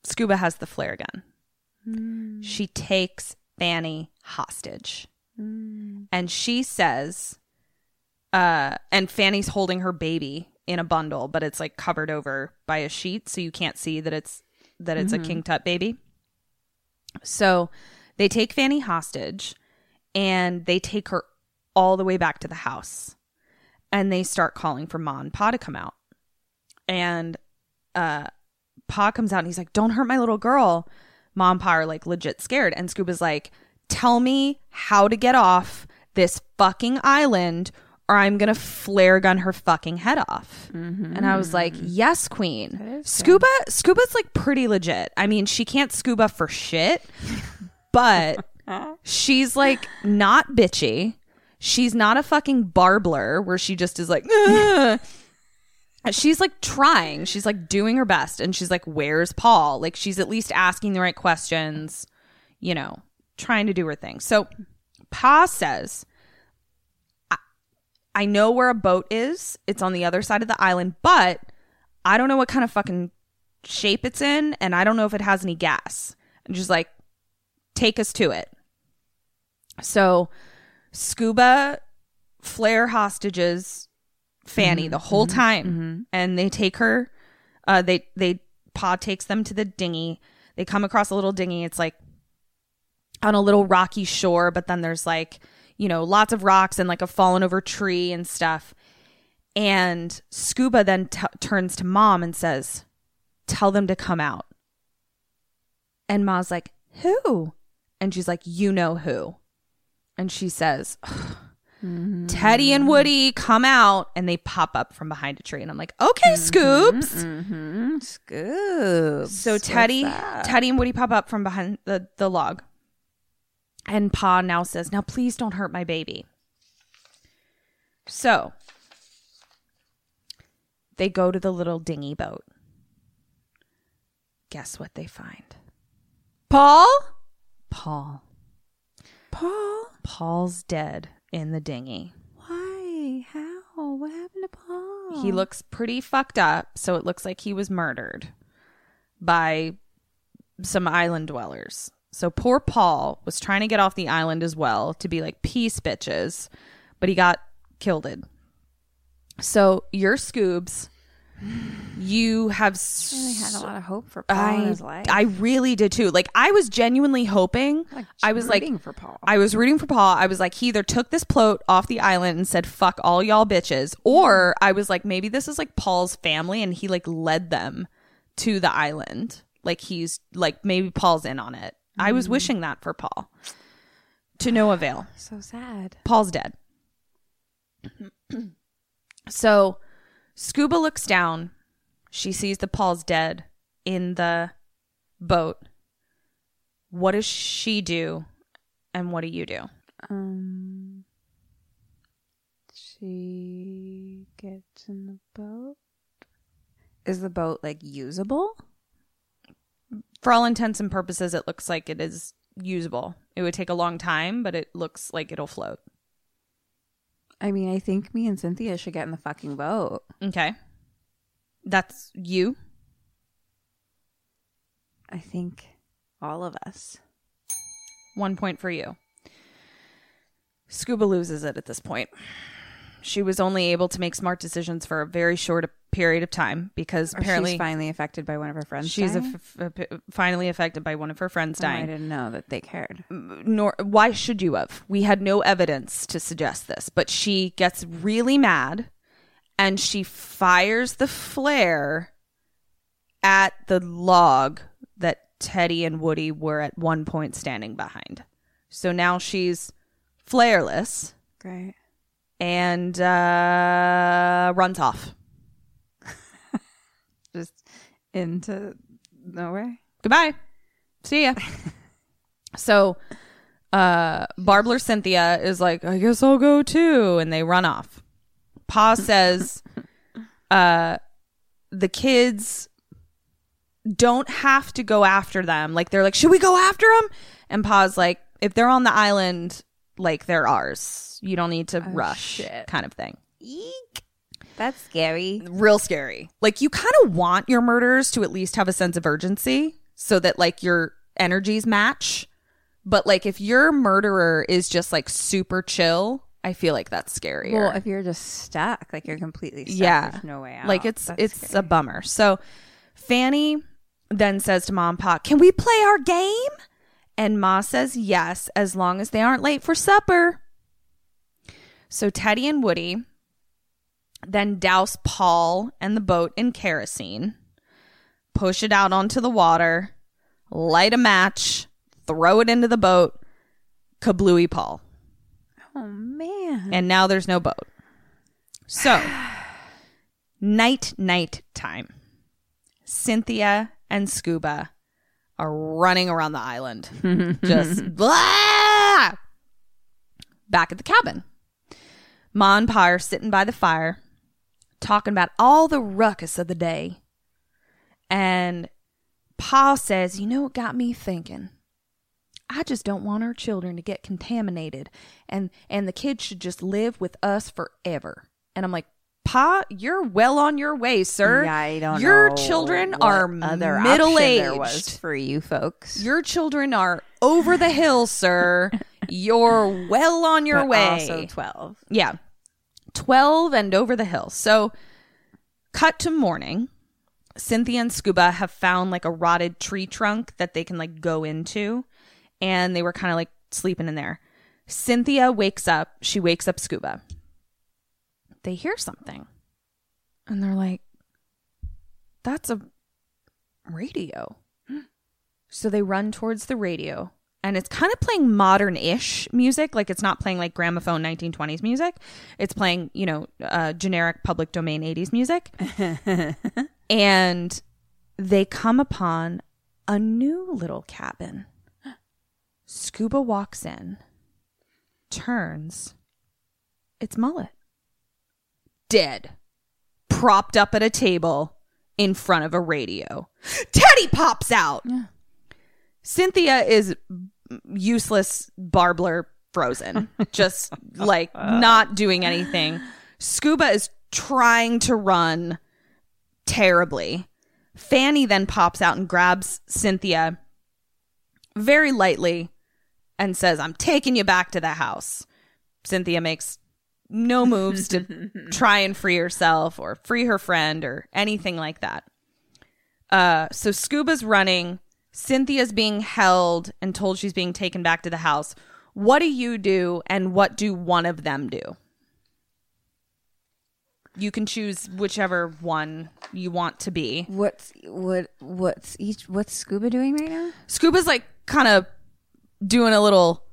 Scuba has the flare gun. She takes Fanny hostage. And she says, uh, and Fanny's holding her baby in a bundle, but it's like covered over by a sheet so you can't see that it's that it's a king tut baby. So they take Fanny hostage and they take her all the way back to the house and they start calling for Ma and Pa to come out. And uh Pa comes out and he's like, Don't hurt my little girl. Ma and Pa are like legit scared. And Scuba's like, Tell me how to get off this fucking island or I'm gonna flare gun her fucking head off. And I was like, Yes, Queen. Scuba Scuba's like pretty legit. I mean, she can't scuba for shit, but *laughs* she's like not bitchy. She's not a fucking barbler where she just is like "Ugh." she's like trying. She's like doing her best and she's like where's Paul? Like she's at least asking the right questions, you know, trying to do her thing. So Pa says I know where a boat is. It's on the other side of the island, but I don't know what kind of fucking shape it's in and I don't know if it has any gas. And she's like take us to it. So Scuba flare hostages Fanny mm-hmm. the whole mm-hmm. time, mm-hmm. and they take her. Uh, they they Pa takes them to the dinghy. They come across a little dinghy. It's like on a little rocky shore, but then there's like you know lots of rocks and like a fallen over tree and stuff. And Scuba then t- turns to Mom and says, "Tell them to come out." And Ma's like, "Who?" And she's like, "You know who." And she says, mm-hmm. Teddy and Woody come out and they pop up from behind a tree. And I'm like, okay, mm-hmm, Scoops. Mm-hmm. Scoops. So Teddy, Teddy and Woody pop up from behind the, the log. And Pa now says, now please don't hurt my baby. So they go to the little dinghy boat. Guess what they find? Paul? Paul. Paul? Paul's dead in the dinghy. Why? How? What happened to Paul? He looks pretty fucked up, so it looks like he was murdered by some island dwellers. So poor Paul was trying to get off the island as well to be like peace bitches, but he got killed. So your Scoobs, you have s- really had a lot of hope for Paul in I, his life. I really did too. Like I was genuinely hoping. Like, I was like rooting for Paul. I was rooting for Paul. I was like he either took this float off the island and said fuck all y'all bitches, or I was like maybe this is like Paul's family and he like led them to the island. Like he's like maybe Paul's in on it. I Mm. was wishing that for Paul. To no avail. *sighs* so sad. Paul's dead. *clears throat* so Scuba looks down. She sees that Paul's dead in the boat. What does she do? And what do you do? Um, she gets in the boat. Is the boat like usable? For all intents and purposes, it looks like it is usable. It would take a long time, but it looks like it'll float. I mean, I think me and Cynthia should get in the fucking boat. Okay. That's you. I think all of us. One point for you. Scuba loses it at this point. She was only able to make smart decisions for a very short period of time because Or apparently she's finally affected by one of her friends. she's dying? finally affected by one of her friends Oh, I dying. didn't know that they cared. Nor why should you have? We had no evidence to suggest this, but she gets really mad and she fires the flare at the log that Teddy and Woody were at one point standing behind. So now she's flareless Great. And uh, runs off. *laughs* Just into nowhere. Goodbye. See ya. *laughs* so uh Barbler Cynthia is like, I guess I'll go too. And they run off. Pa *laughs* says uh the kids don't have to go after them. Like they're like, should we go after them? And Pa's like, if they're on the island, like they're ours. You don't need to oh, rush, shit. kind of thing. Eek. That's scary. real scary. Like you kind of want your murders to at least have a sense of urgency so that like your energies match. But like if your murderer is just like super chill I feel like that's scarier. Well, if you're just stuck, like you're completely stuck, yeah, there's no way out. Like it's That's it's scary. a bummer. So Fanny then says to mom pop, "Can we play our game?" And Ma says yes, as long as they aren't late for supper. So Teddy and Woody then douse Paul and the boat in kerosene, push it out onto the water, light a match, throw it into the boat, kablooey Paul. Oh man. And now there's no boat. So, *sighs* night, night time. Cynthia and Scuba are running around the island. *laughs* Just blah! Back at the cabin. Ma and Pa are sitting by the fire, talking about all the ruckus of the day. And Pa says, You know what got me thinking? I just don't want our children to get contaminated and and the kids should just live with us forever. And I'm like, Pa, you're well on your way, sir. Yeah, I don't Your know children are other middle aged. for you folks. Your children are over the hill, sir. *laughs* You're well on your But way. Also twelve. Yeah. 12 and over the hill. So, cut to morning. Cynthia and Scuba have found like a rotted tree trunk that they can like go into. And they were kind of like sleeping in there. Cynthia wakes up. She wakes up Scuba. They hear something. And they're like, that's a radio. *gasps* So they run towards the radio and it's kind of playing modern ish music. Like it's not playing like gramophone 1920s music. It's playing, you know, uh, generic public domain 80s music. *laughs* and they come upon a new little cabin. *gasps* Scuba walks in, turns. It's Mullet. Dead. Propped up at a table in front of a radio. Teddy pops out. Yeah. Cynthia is useless barbler frozen, *laughs* just like not doing anything. Scuba is trying to run terribly. Fanny then pops out and grabs Cynthia very lightly and says, I'm taking you back to the house. Cynthia makes no moves to *laughs* try and free herself or free her friend or anything like that. Uh, so Scuba's running. Cynthia's being held and told she's being taken back to the house. What do you do, and what do one of them do? You can choose whichever one you want to be. What's what what's each what's Scuba doing right now? Scuba's like kind of doing a little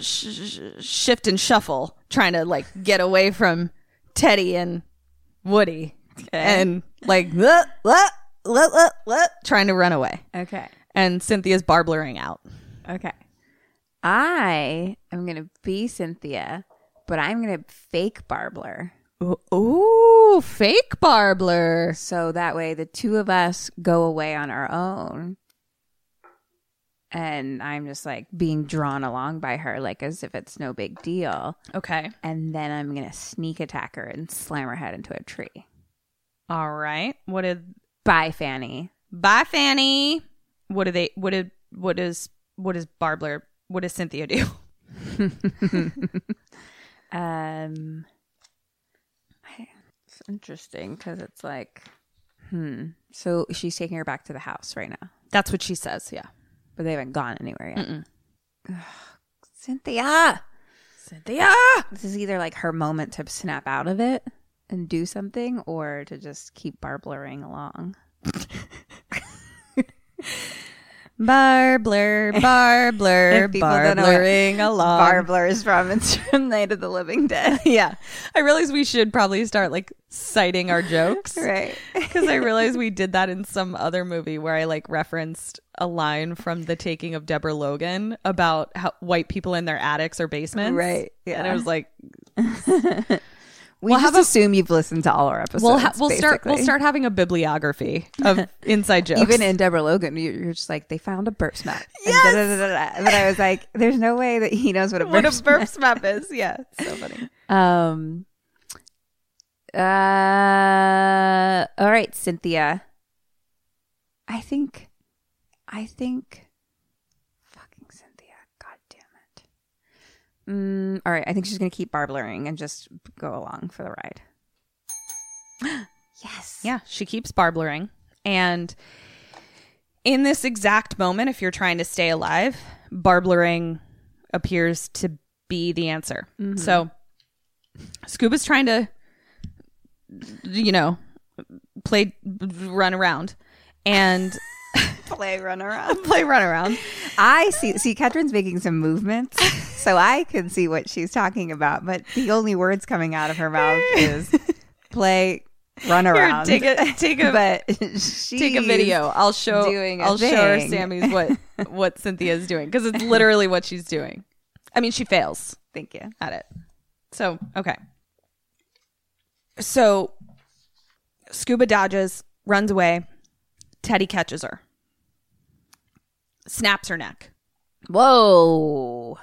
sh- sh- shift and shuffle, trying to like get away from Teddy and Woody, and like trying to run away. Okay. And Cynthia's barblering out. Okay. I am gonna be Cynthia, but I'm gonna fake Barbler. Ooh, fake barbler. So that way the two of us go away on our own. And I'm just like being drawn along by her, like as if it's no big deal. Okay. And then I'm going to sneak attack her and slam her head into a tree. All right. What did Bye, Fanny. Bye Fanny. What do they what did what is what is Barbler what does Cynthia do? *laughs* Um, it's interesting because it's like, hmm. So she's taking her back to the house right now, That's what she says, yeah. But they haven't gone anywhere yet. Ugh, Cynthia, Cynthia. this is either like her moment to snap out of it and do something, or to just keep barblering along. *laughs* Barbler, barbler, *laughs* If people don't know what barblering along. Barbler is from it's from Night of the Living Dead. *laughs* yeah. I realize we should probably start like citing our jokes. *laughs* Right. Because I realize we did that in some other movie where I like referenced a line from the taking of Deborah Logan about how white people in their attics or basements. Right, Yeah, And. I was like, We We'll just have a- assume you've listened to all our episodes. we'll ha- we'll start we'll start having a bibliography of *laughs* inside jokes. Even in Deborah Logan, you- you're just like they found a burp map. Yes! But I was like, there's no way that he knows what a burp, what a map. map is. Yeah, it's so funny. *laughs* Um. Uh. All right, Cynthia. I think. I think. Fucking Cynthia. God damn it. Mm, all right, I think she's gonna keep barblering and just go along for the ride. *gasps* yes. Yeah, she keeps barblering. And in this exact moment, if you're trying to stay alive, barblering appears to be the answer. So Scuba's trying to, you know, play, run around. And Play run around. *laughs* play run around. I see. See, Ketrin's making some movements, so *laughs* I can see what she's talking about. But the only words coming out of her mouth *laughs* is play, run Here, around. take a take a but take a video. I'll show I'll show her thing. Sammy's what what Cynthia's doing because it's literally what she's doing. I mean, she fails. Thank you. at it. So, okay. So, Scuba dodges, runs away. Teddy catches her, snaps her neck. Whoa.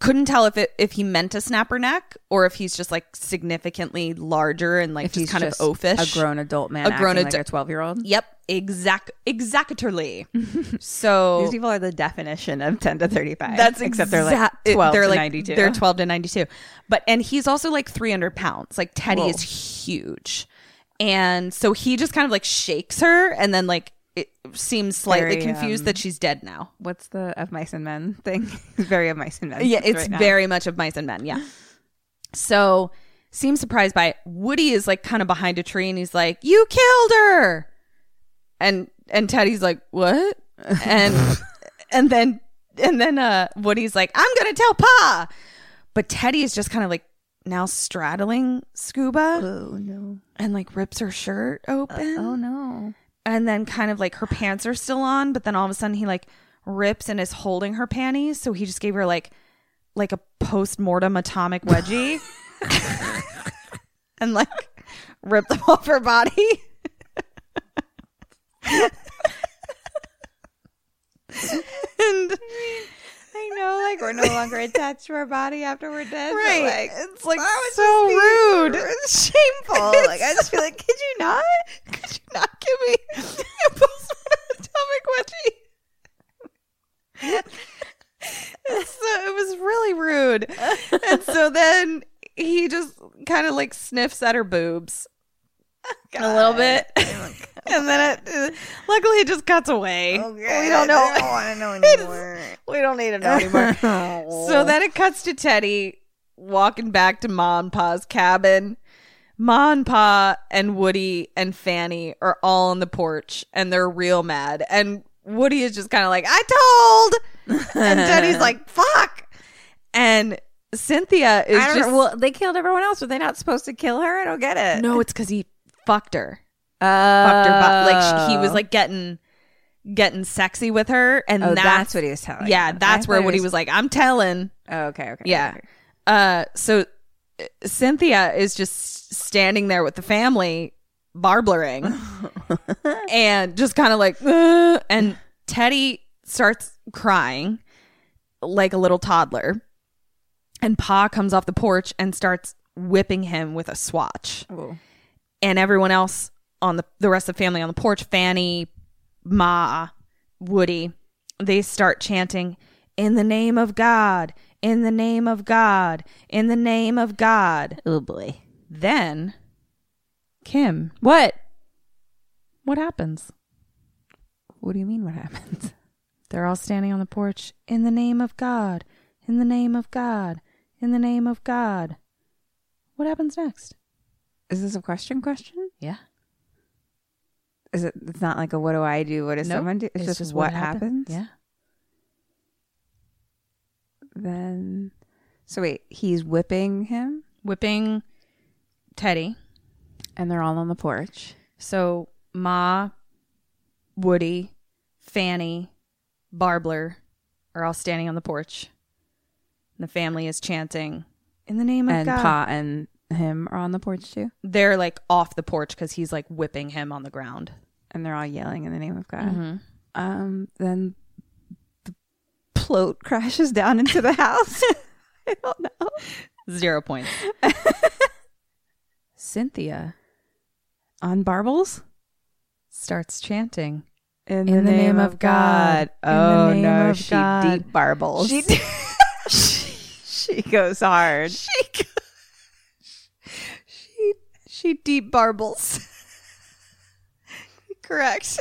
Couldn't tell if it if he meant to snap her neck or if he's just like significantly larger and like If just he's kind just of oafish. a grown adult man, A grown acting like a twelve-year-old. Yep, exact exactly. *laughs* so These people are the definition of ten to thirty-five. That's except they're like twelve they're to like, ninety-two. They're twelve to ninety-two, but and he's also like three hundred pounds. Like Teddy Whoa. is huge, and so he just kind of like shakes her, and then like it seems slightly Very, confused um, that she's dead now. What's the of mice and men thing? *laughs* It's very of mice and men. Yeah, it's right very much of mice and men. Yeah. So seems surprised by it. Woody is like kind of behind a tree, and he's like, "You killed her," and and Teddy's like, "What?" and *laughs* and then and then uh Woody's like, "I'm gonna tell Pa," but Teddy is just kind of like now straddling Scuba Oh no. and like rips her shirt open Oh no. And then kind of like her pants are still on, but then all of a sudden he like rips and is holding her panties. So he just gave her like like a post mortem atomic wedgie *laughs* and like ripped them off her body. *laughs* and I know, like we're no longer attached to our body after we're dead. right, like, it's like so rude. shameful. *laughs* like I just feel like, could you not? Could you not give me *laughs* a post mortem atomic wedgie? so it was really rude. And so then he just kind of like sniffs at her boobs *laughs* a little bit. Oh, *laughs* and then it luckily it just cuts away. Okay, we don't know. I don't want to know *laughs* anymore. we don't need to know anymore. so then it cuts to Teddy walking back to Ma and Pa's cabin. Ma and Pa and Woody and Fanny are all on the porch and they're real mad. And Woody is just kind of like, I told. And Teddy's like, fuck. And Cynthia is just. know. Well, they killed everyone else. Were they not supposed to kill her? I don't get it. no, it's because he fucked her. uh, Fucked her. But like she, he was like getting getting sexy with her. And Oh, that's, that's what he was telling. Yeah, them. that's I where thought he was like, I'm telling. Oh, okay, okay. Yeah. okay. Uh, so uh, Cynthia is just standing there with the family, barblering, *laughs* and just kind of like, "Uh," and Teddy starts crying like a little toddler, and Pa comes off the porch and starts whipping him with a swatch, Whoa. And everyone else on the the rest of the family on the porch, Fanny, Ma, Woody, they start chanting, In the name of God, in the name of God, in the name of God. Oh boy. Then, Kim, What? what happens? What do you mean? What happens? *laughs* They're all standing on the porch, In the name of God, in the name of God, in the name of God. What happens next? Is this a question? Question? Yeah. Is it? It's not like a what do I do? What does Nope. someone do? It's, just, what, happens. Yeah. Then. So wait, he's whipping him, Whipping Teddy. and they're all on the porch. So Ma, Woody, Fanny, Barbler are all standing on the porch. And the family is chanting in the name of and God. Pa and him are on the porch too, They're like off the porch because he's like whipping him on the ground. and they're all yelling in the name of God. Mm-hmm. Um, then the float *laughs* crashes down into the house. *laughs* I don't know. Zero points. *laughs* Cynthia On Barbles. starts chanting In, the name of God. In the Oh no, she God. deep barbles. She she goes hard. she she deep barbles. *laughs* Correct.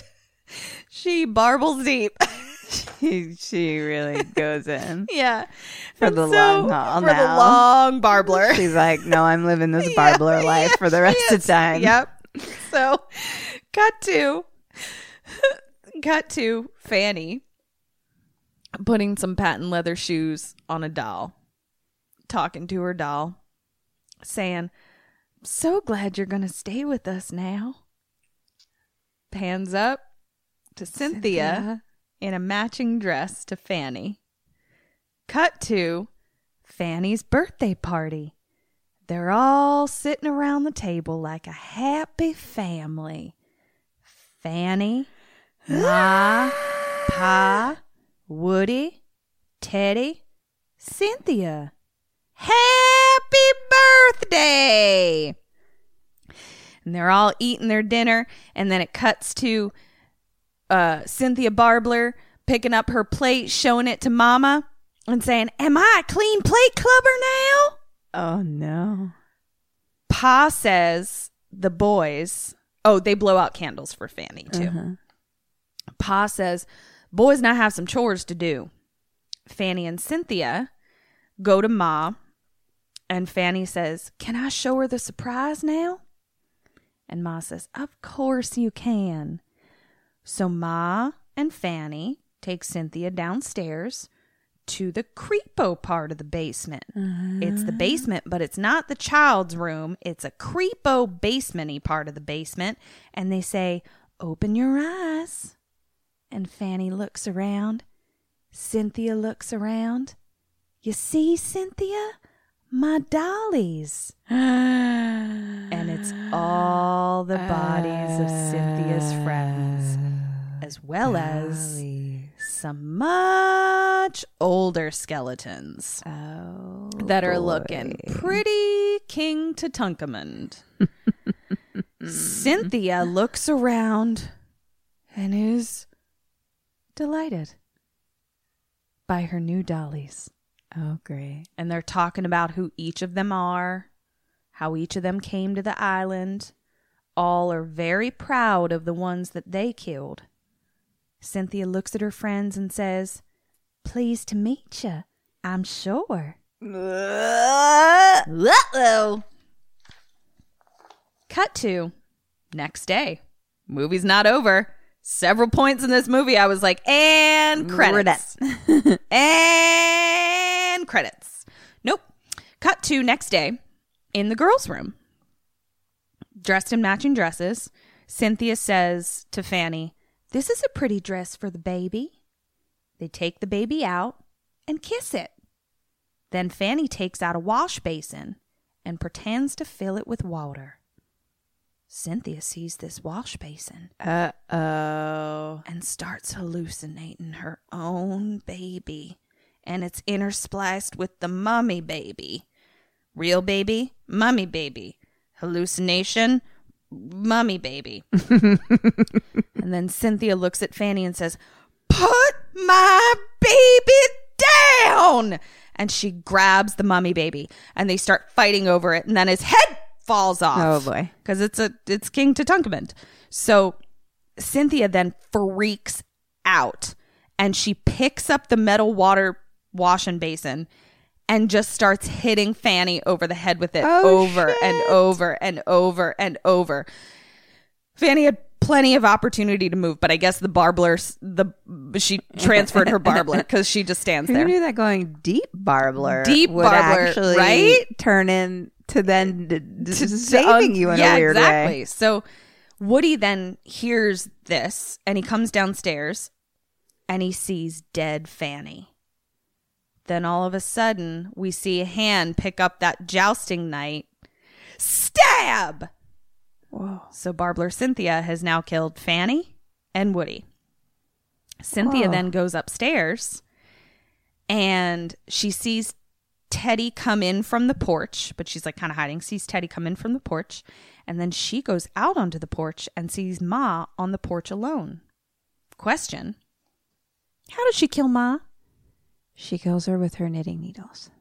She barbles deep. She, she really goes in. *laughs* yeah. For And the long haul For the now. long barbler. *laughs* She's like, no, I'm living this barbler Yeah, life yeah, for the rest of time. Yep. So, cut to, cut to Fanny putting some patent leather shoes on a doll, talking to her doll, saying, "So glad you're gonna stay with us now." Hands up to Cynthia, Cynthia. in a matching dress to Fanny. Cut to Fanny's birthday party. They're all sitting around the table like a happy family. Fanny, Ma, *gasps* Pa, Woody, Teddy, Cynthia. Happy birthday! And they're all eating their dinner, and then it cuts to uh, Cynthia Barbler picking up her plate, showing it to Mama, and saying, Am I a clean plate clubber now? Oh, no. Pa says the boys, oh, they blow out candles for Fanny too. Pa says, boys now have some chores to do. Fanny and Cynthia go to Ma, and Fanny says, Can I show her the surprise now? And Ma says, Of course you can. So Ma and Fanny take Cynthia downstairs to the creepo part of the basement. It's the basement, but it's not the child's room. It's a creepo basementy part of the basement. And they say, Open your eyes. And Fanny looks around. Cynthia looks around. You see, Cynthia? My dollies. *gasps* and it's all the bodies of Cynthia's uh, friends, as well as some much older skeletons Oh, that are looking pretty King Tutankamond. *laughs* Cynthia looks around and is delighted by her new dollies. Oh, great. And they're talking about who each of them are, how each of them came to the island. All are very proud of the ones that they killed. Cynthia looks at her friends and says, Pleased to meet you, I'm sure. Uh-oh. Cut to next day. Movie's not over. Several points in this movie, I was like, and credits. *laughs* *laughs* and credits. Nope. Cut to next day in the girls' room. Dressed in matching dresses, Cynthia says to Fanny, This is a pretty dress for the baby. They take the baby out and kiss it. Then Fanny takes out a wash basin and pretends to fill it with water. Cynthia sees this wash basin Uh oh. and starts hallucinating her own baby. And it's interspliced with the mummy baby. Real baby, mummy baby. Hallucination, mummy baby. *laughs* and then Cynthia looks at Fanny and says, Put my baby down! And she grabs the mummy baby and they start fighting over it. And then his head falls off. Oh, boy. Because it's a it's King Tutankamond. So Cynthia then freaks out and she picks up the metal water washing basin and just starts hitting Fanny over the head with it Oh, over and over and over and over. Fanny had plenty of opportunity to move, but I guess the barbler the she transferred her barbler because she just stands Who there. knew that going deep barbler Deep would barbler, actually right? turn in to then d- d- to- saving you in yeah, a weird exactly. way. So Woody then hears this and he comes downstairs and he sees dead Fanny. Then all of a sudden, we see a hand pick up that jousting knight. Stab! Whoa. So Barbler Cynthia has now killed Fanny and Woody. Cynthia Whoa. then goes upstairs and she sees Teddy come in from the porch, but she's like kind of hiding, sees Teddy come in from the porch. And then she goes out onto the porch and sees Ma on the porch alone. Question How did she kill Ma? She kills her with her knitting needles.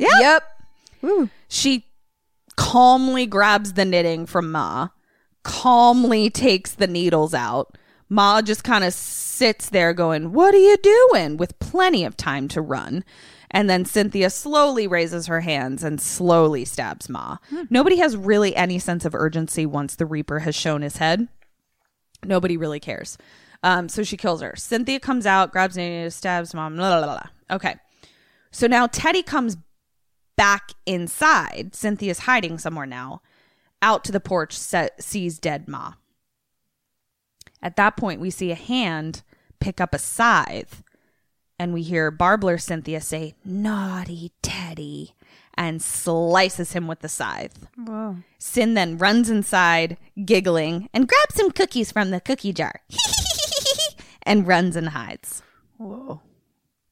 Yeah. Yep. She calmly grabs the knitting from Ma, calmly takes the needles out. Ma just kind of sits there going, What are you doing? with plenty of time to run. And then Cynthia slowly raises her hands and slowly stabs Ma. Hmm. Nobody has really any sense of urgency once the Reaper has shown his head. Nobody really cares. Um, so she kills her. Cynthia comes out, grabs Nina, stabs mom. Blah, blah, blah, blah. Okay. So now Teddy comes back inside. Cynthia's hiding somewhere now. Out to the porch, se- sees dead Ma. At that point, we see a hand pick up a scythe, and we hear Barbler Cynthia say, Naughty Teddy, and slices him with the scythe. Whoa. Sin then runs inside, giggling, and grabs some cookies from the cookie jar. *laughs* and runs and hides. Whoa.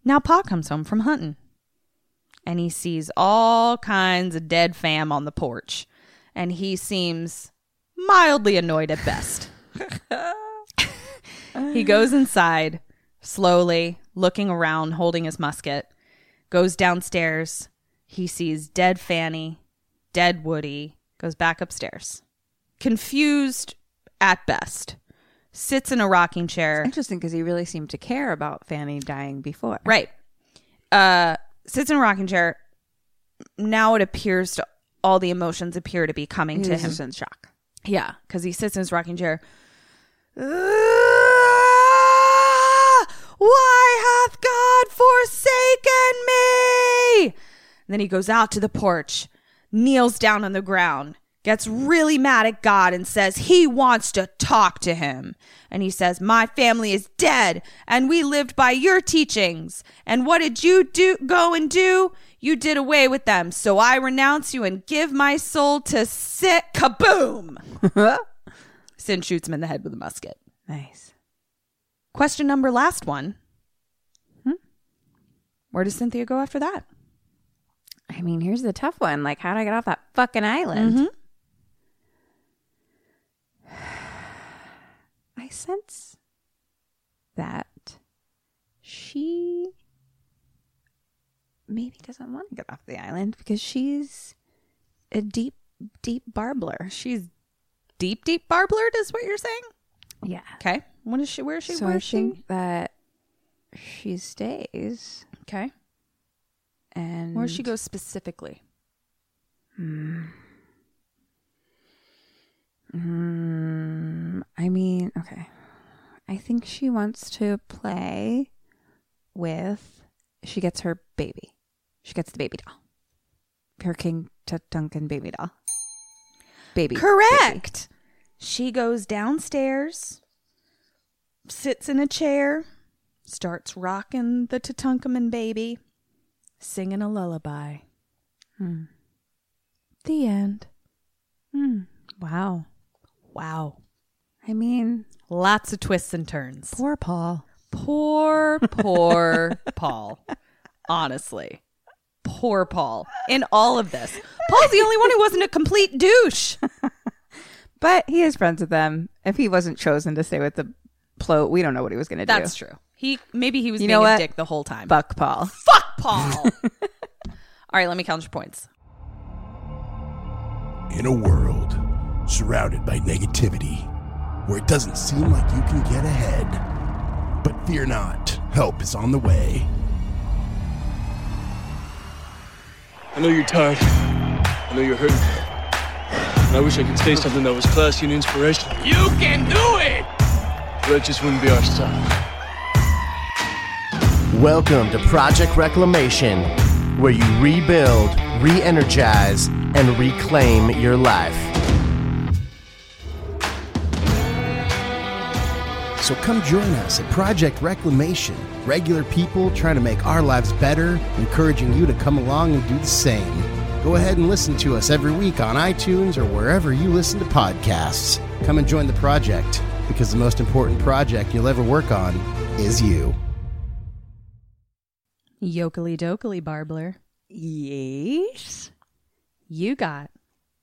Now Pa comes home from hunting. And he sees all kinds of dead fam on the porch. And he seems mildly annoyed at best. *laughs* he goes inside, slowly, looking around, holding his musket, goes downstairs. He sees dead Fanny, dead Woody, goes back upstairs. Confused at best. Sits in a rocking chair. Interesting because he really seemed to care about Fanny dying before. Right. Uh sits in a rocking chair. Now it appears to all the emotions appear to be coming to him. just in shock. Yeah, because he sits in his rocking chair. Why hath God forsaken me? And then he goes out to the porch, kneels down on the ground, gets really mad at God, and says he wants to talk to him. And he says, My family is dead, and we lived by your teachings. And what did you do? Go and do? You did away with them. So I renounce you and give my soul to sit. Kaboom! *laughs* Sin shoots him in the head with a musket. Nice. Question number last one. Hmm? Where does Cynthia go after that? I mean, here's the tough one. Like, how do I get off that fucking island? Mm-hmm. Sense that she maybe doesn't want to get off the island because she's a deep, deep barbler. She's deep, deep barblered, is what you're saying? Yeah. Okay. What is she? Where is she? So I is she? think that she stays Okay. and Where she goes specifically? Mm, I mean, okay. I think she wants to play with. She gets her baby. She gets the baby doll. Her King Tut Duncan baby doll. Baby. Correct. She goes downstairs, sits in a chair, starts rocking the Tutankhamun baby, singing a lullaby. Hmm. The end. Hmm. Wow. Wow. I mean, Lots of twists and turns. poor Paul. Poor, poor *laughs* Paul. Honestly. Poor Paul. In all of this. Paul's the only one who wasn't a complete douche. *laughs* But he is friends with them. If he wasn't chosen to stay with the float, we don't know what he was going to do. That's true. He maybe he was You being know a what? dick the whole time. Fuck Paul. Fuck Paul. *laughs* all right, let me count your points. In a world surrounded by negativity, where it doesn't seem like you can get ahead. But fear not, help is on the way. I know you're tired. I know you're hurting. And I wish I could say something that was classy and inspirational. You can do it! But that just wouldn't be our style. Welcome to Project Reclamation, where you rebuild, re energize, and reclaim your life. So come join us at Project Reclamation. Regular people trying to make our lives better, encouraging you to come along and do the same. Go ahead and listen to us every week on iTunes or wherever you listen to podcasts. Come and join the project because the most important project you'll ever work on is you. Yokely dokely barbler. yes. You got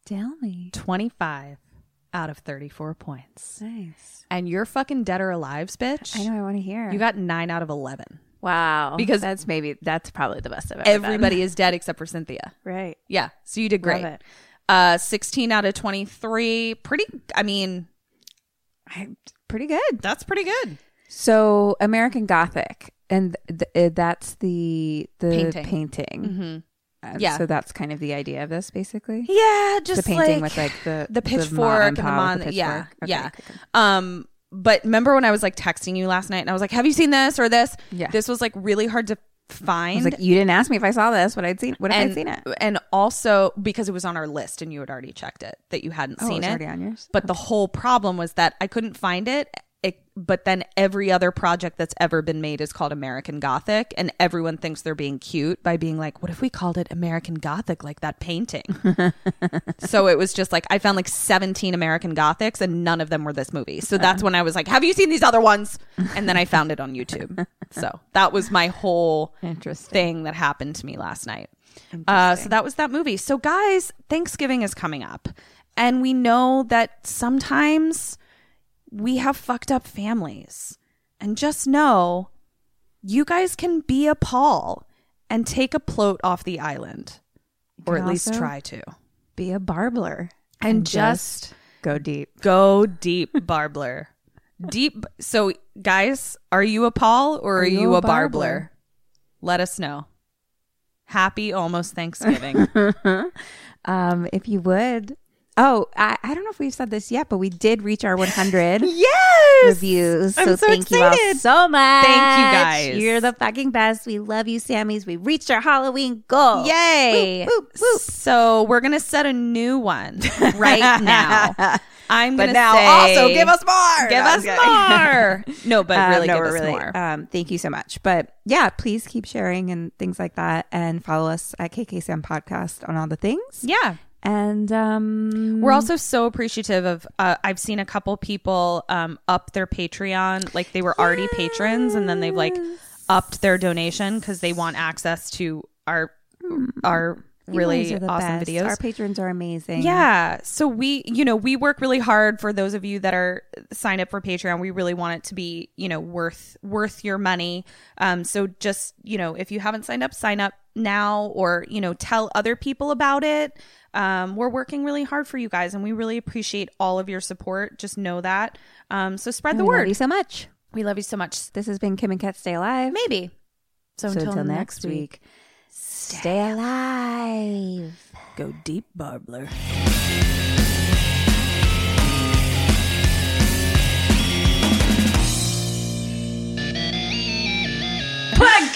Tell me. 25 out of 34 points. Nice. And you're fucking dead or alive, bitch. I know. I want to hear. You got 9 out of 11. Wow. Because- that's maybe that's probably the best I've ever Everybody is dead except for Cynthia. *laughs* right. Yeah. So you did great. Love it. Uh, 16 out of 23. Pretty, I mean, I, pretty good. that's pretty good. So American Gothic, and th- th- that's the the Painting. painting. Mhm. Uh, Yeah. So that's kind of the idea of this, basically. Yeah, just the painting like with like the the pitchfork and the mon. the yeah. Okay, yeah. okay, okay. Um, but remember when I was like texting you last night and I was like, "Have you seen this or this?" Yeah. This was like really hard to I find. was like, you didn't ask me if I saw this. What I'd seen? What if and, I'd seen it? and also because it was on our list and you had already checked it that you hadn't Oh, it seen was it. already on yours? But the whole problem was that I couldn't find it. It. But then every other project that's ever been made is called American Gothic, and everyone thinks they're being cute by being like, "What if we called it American Gothic, like that painting?" *laughs* so it was just like I found like 17 American Gothics, and none of them were this movie. So that's when I was like, "Have you seen these other ones?" And then I found it on YouTube. so that was my whole Interesting. thing that happened to me last night. Uh, so that was that movie. So, guys, Thanksgiving is coming up, and we know that sometimes we have fucked up families. And just know you guys can be a Paul and take a float off the island, or at least try to. Be a barbler And just go deep. Go deep, *laughs* Barbler. deep. So, guys, are you a Paul or are, you, a Barbler? Let us know. Happy almost Thanksgiving. *laughs* um, if you would. Oh, I, I don't know if we've said this yet, but we did reach our 100 *laughs* yes! reviews. So, so thank you all so much. Thank you, guys. You're the fucking best. We love you, Sammys. We reached our Halloween goal. Yay! So we're gonna set a new one *laughs* right *laughs* now. I'm But gonna now say, also give us more. Give us more. no, but Um, really no, give us really, more. Um, thank you so much. But yeah, please keep sharing and things like that, and follow us at KK Sam Podcast on all the things. yeah. And um, We're also so appreciative of. Uh, I've seen a couple people um, up their Patreon, like they were already patrons, and then they've like upped their donation because they want access to our our you really guys are the awesome best. videos. Our patrons are amazing. Yeah. So we, you know, we work really hard for those of you that are signed up for Patreon. We really want it to be, you know, worth worth your money. Um so just, you know, if you haven't signed up, sign up now or, you know, tell other people about it. Um we're working really hard for you guys and we really appreciate all of your support. Just know that. Um so spread And the we love word. you so much. we love you so much. This has been Kim and Kat Stay Alive. Maybe. So, So until, until next next week, week, stay alive. go deep, Barbler.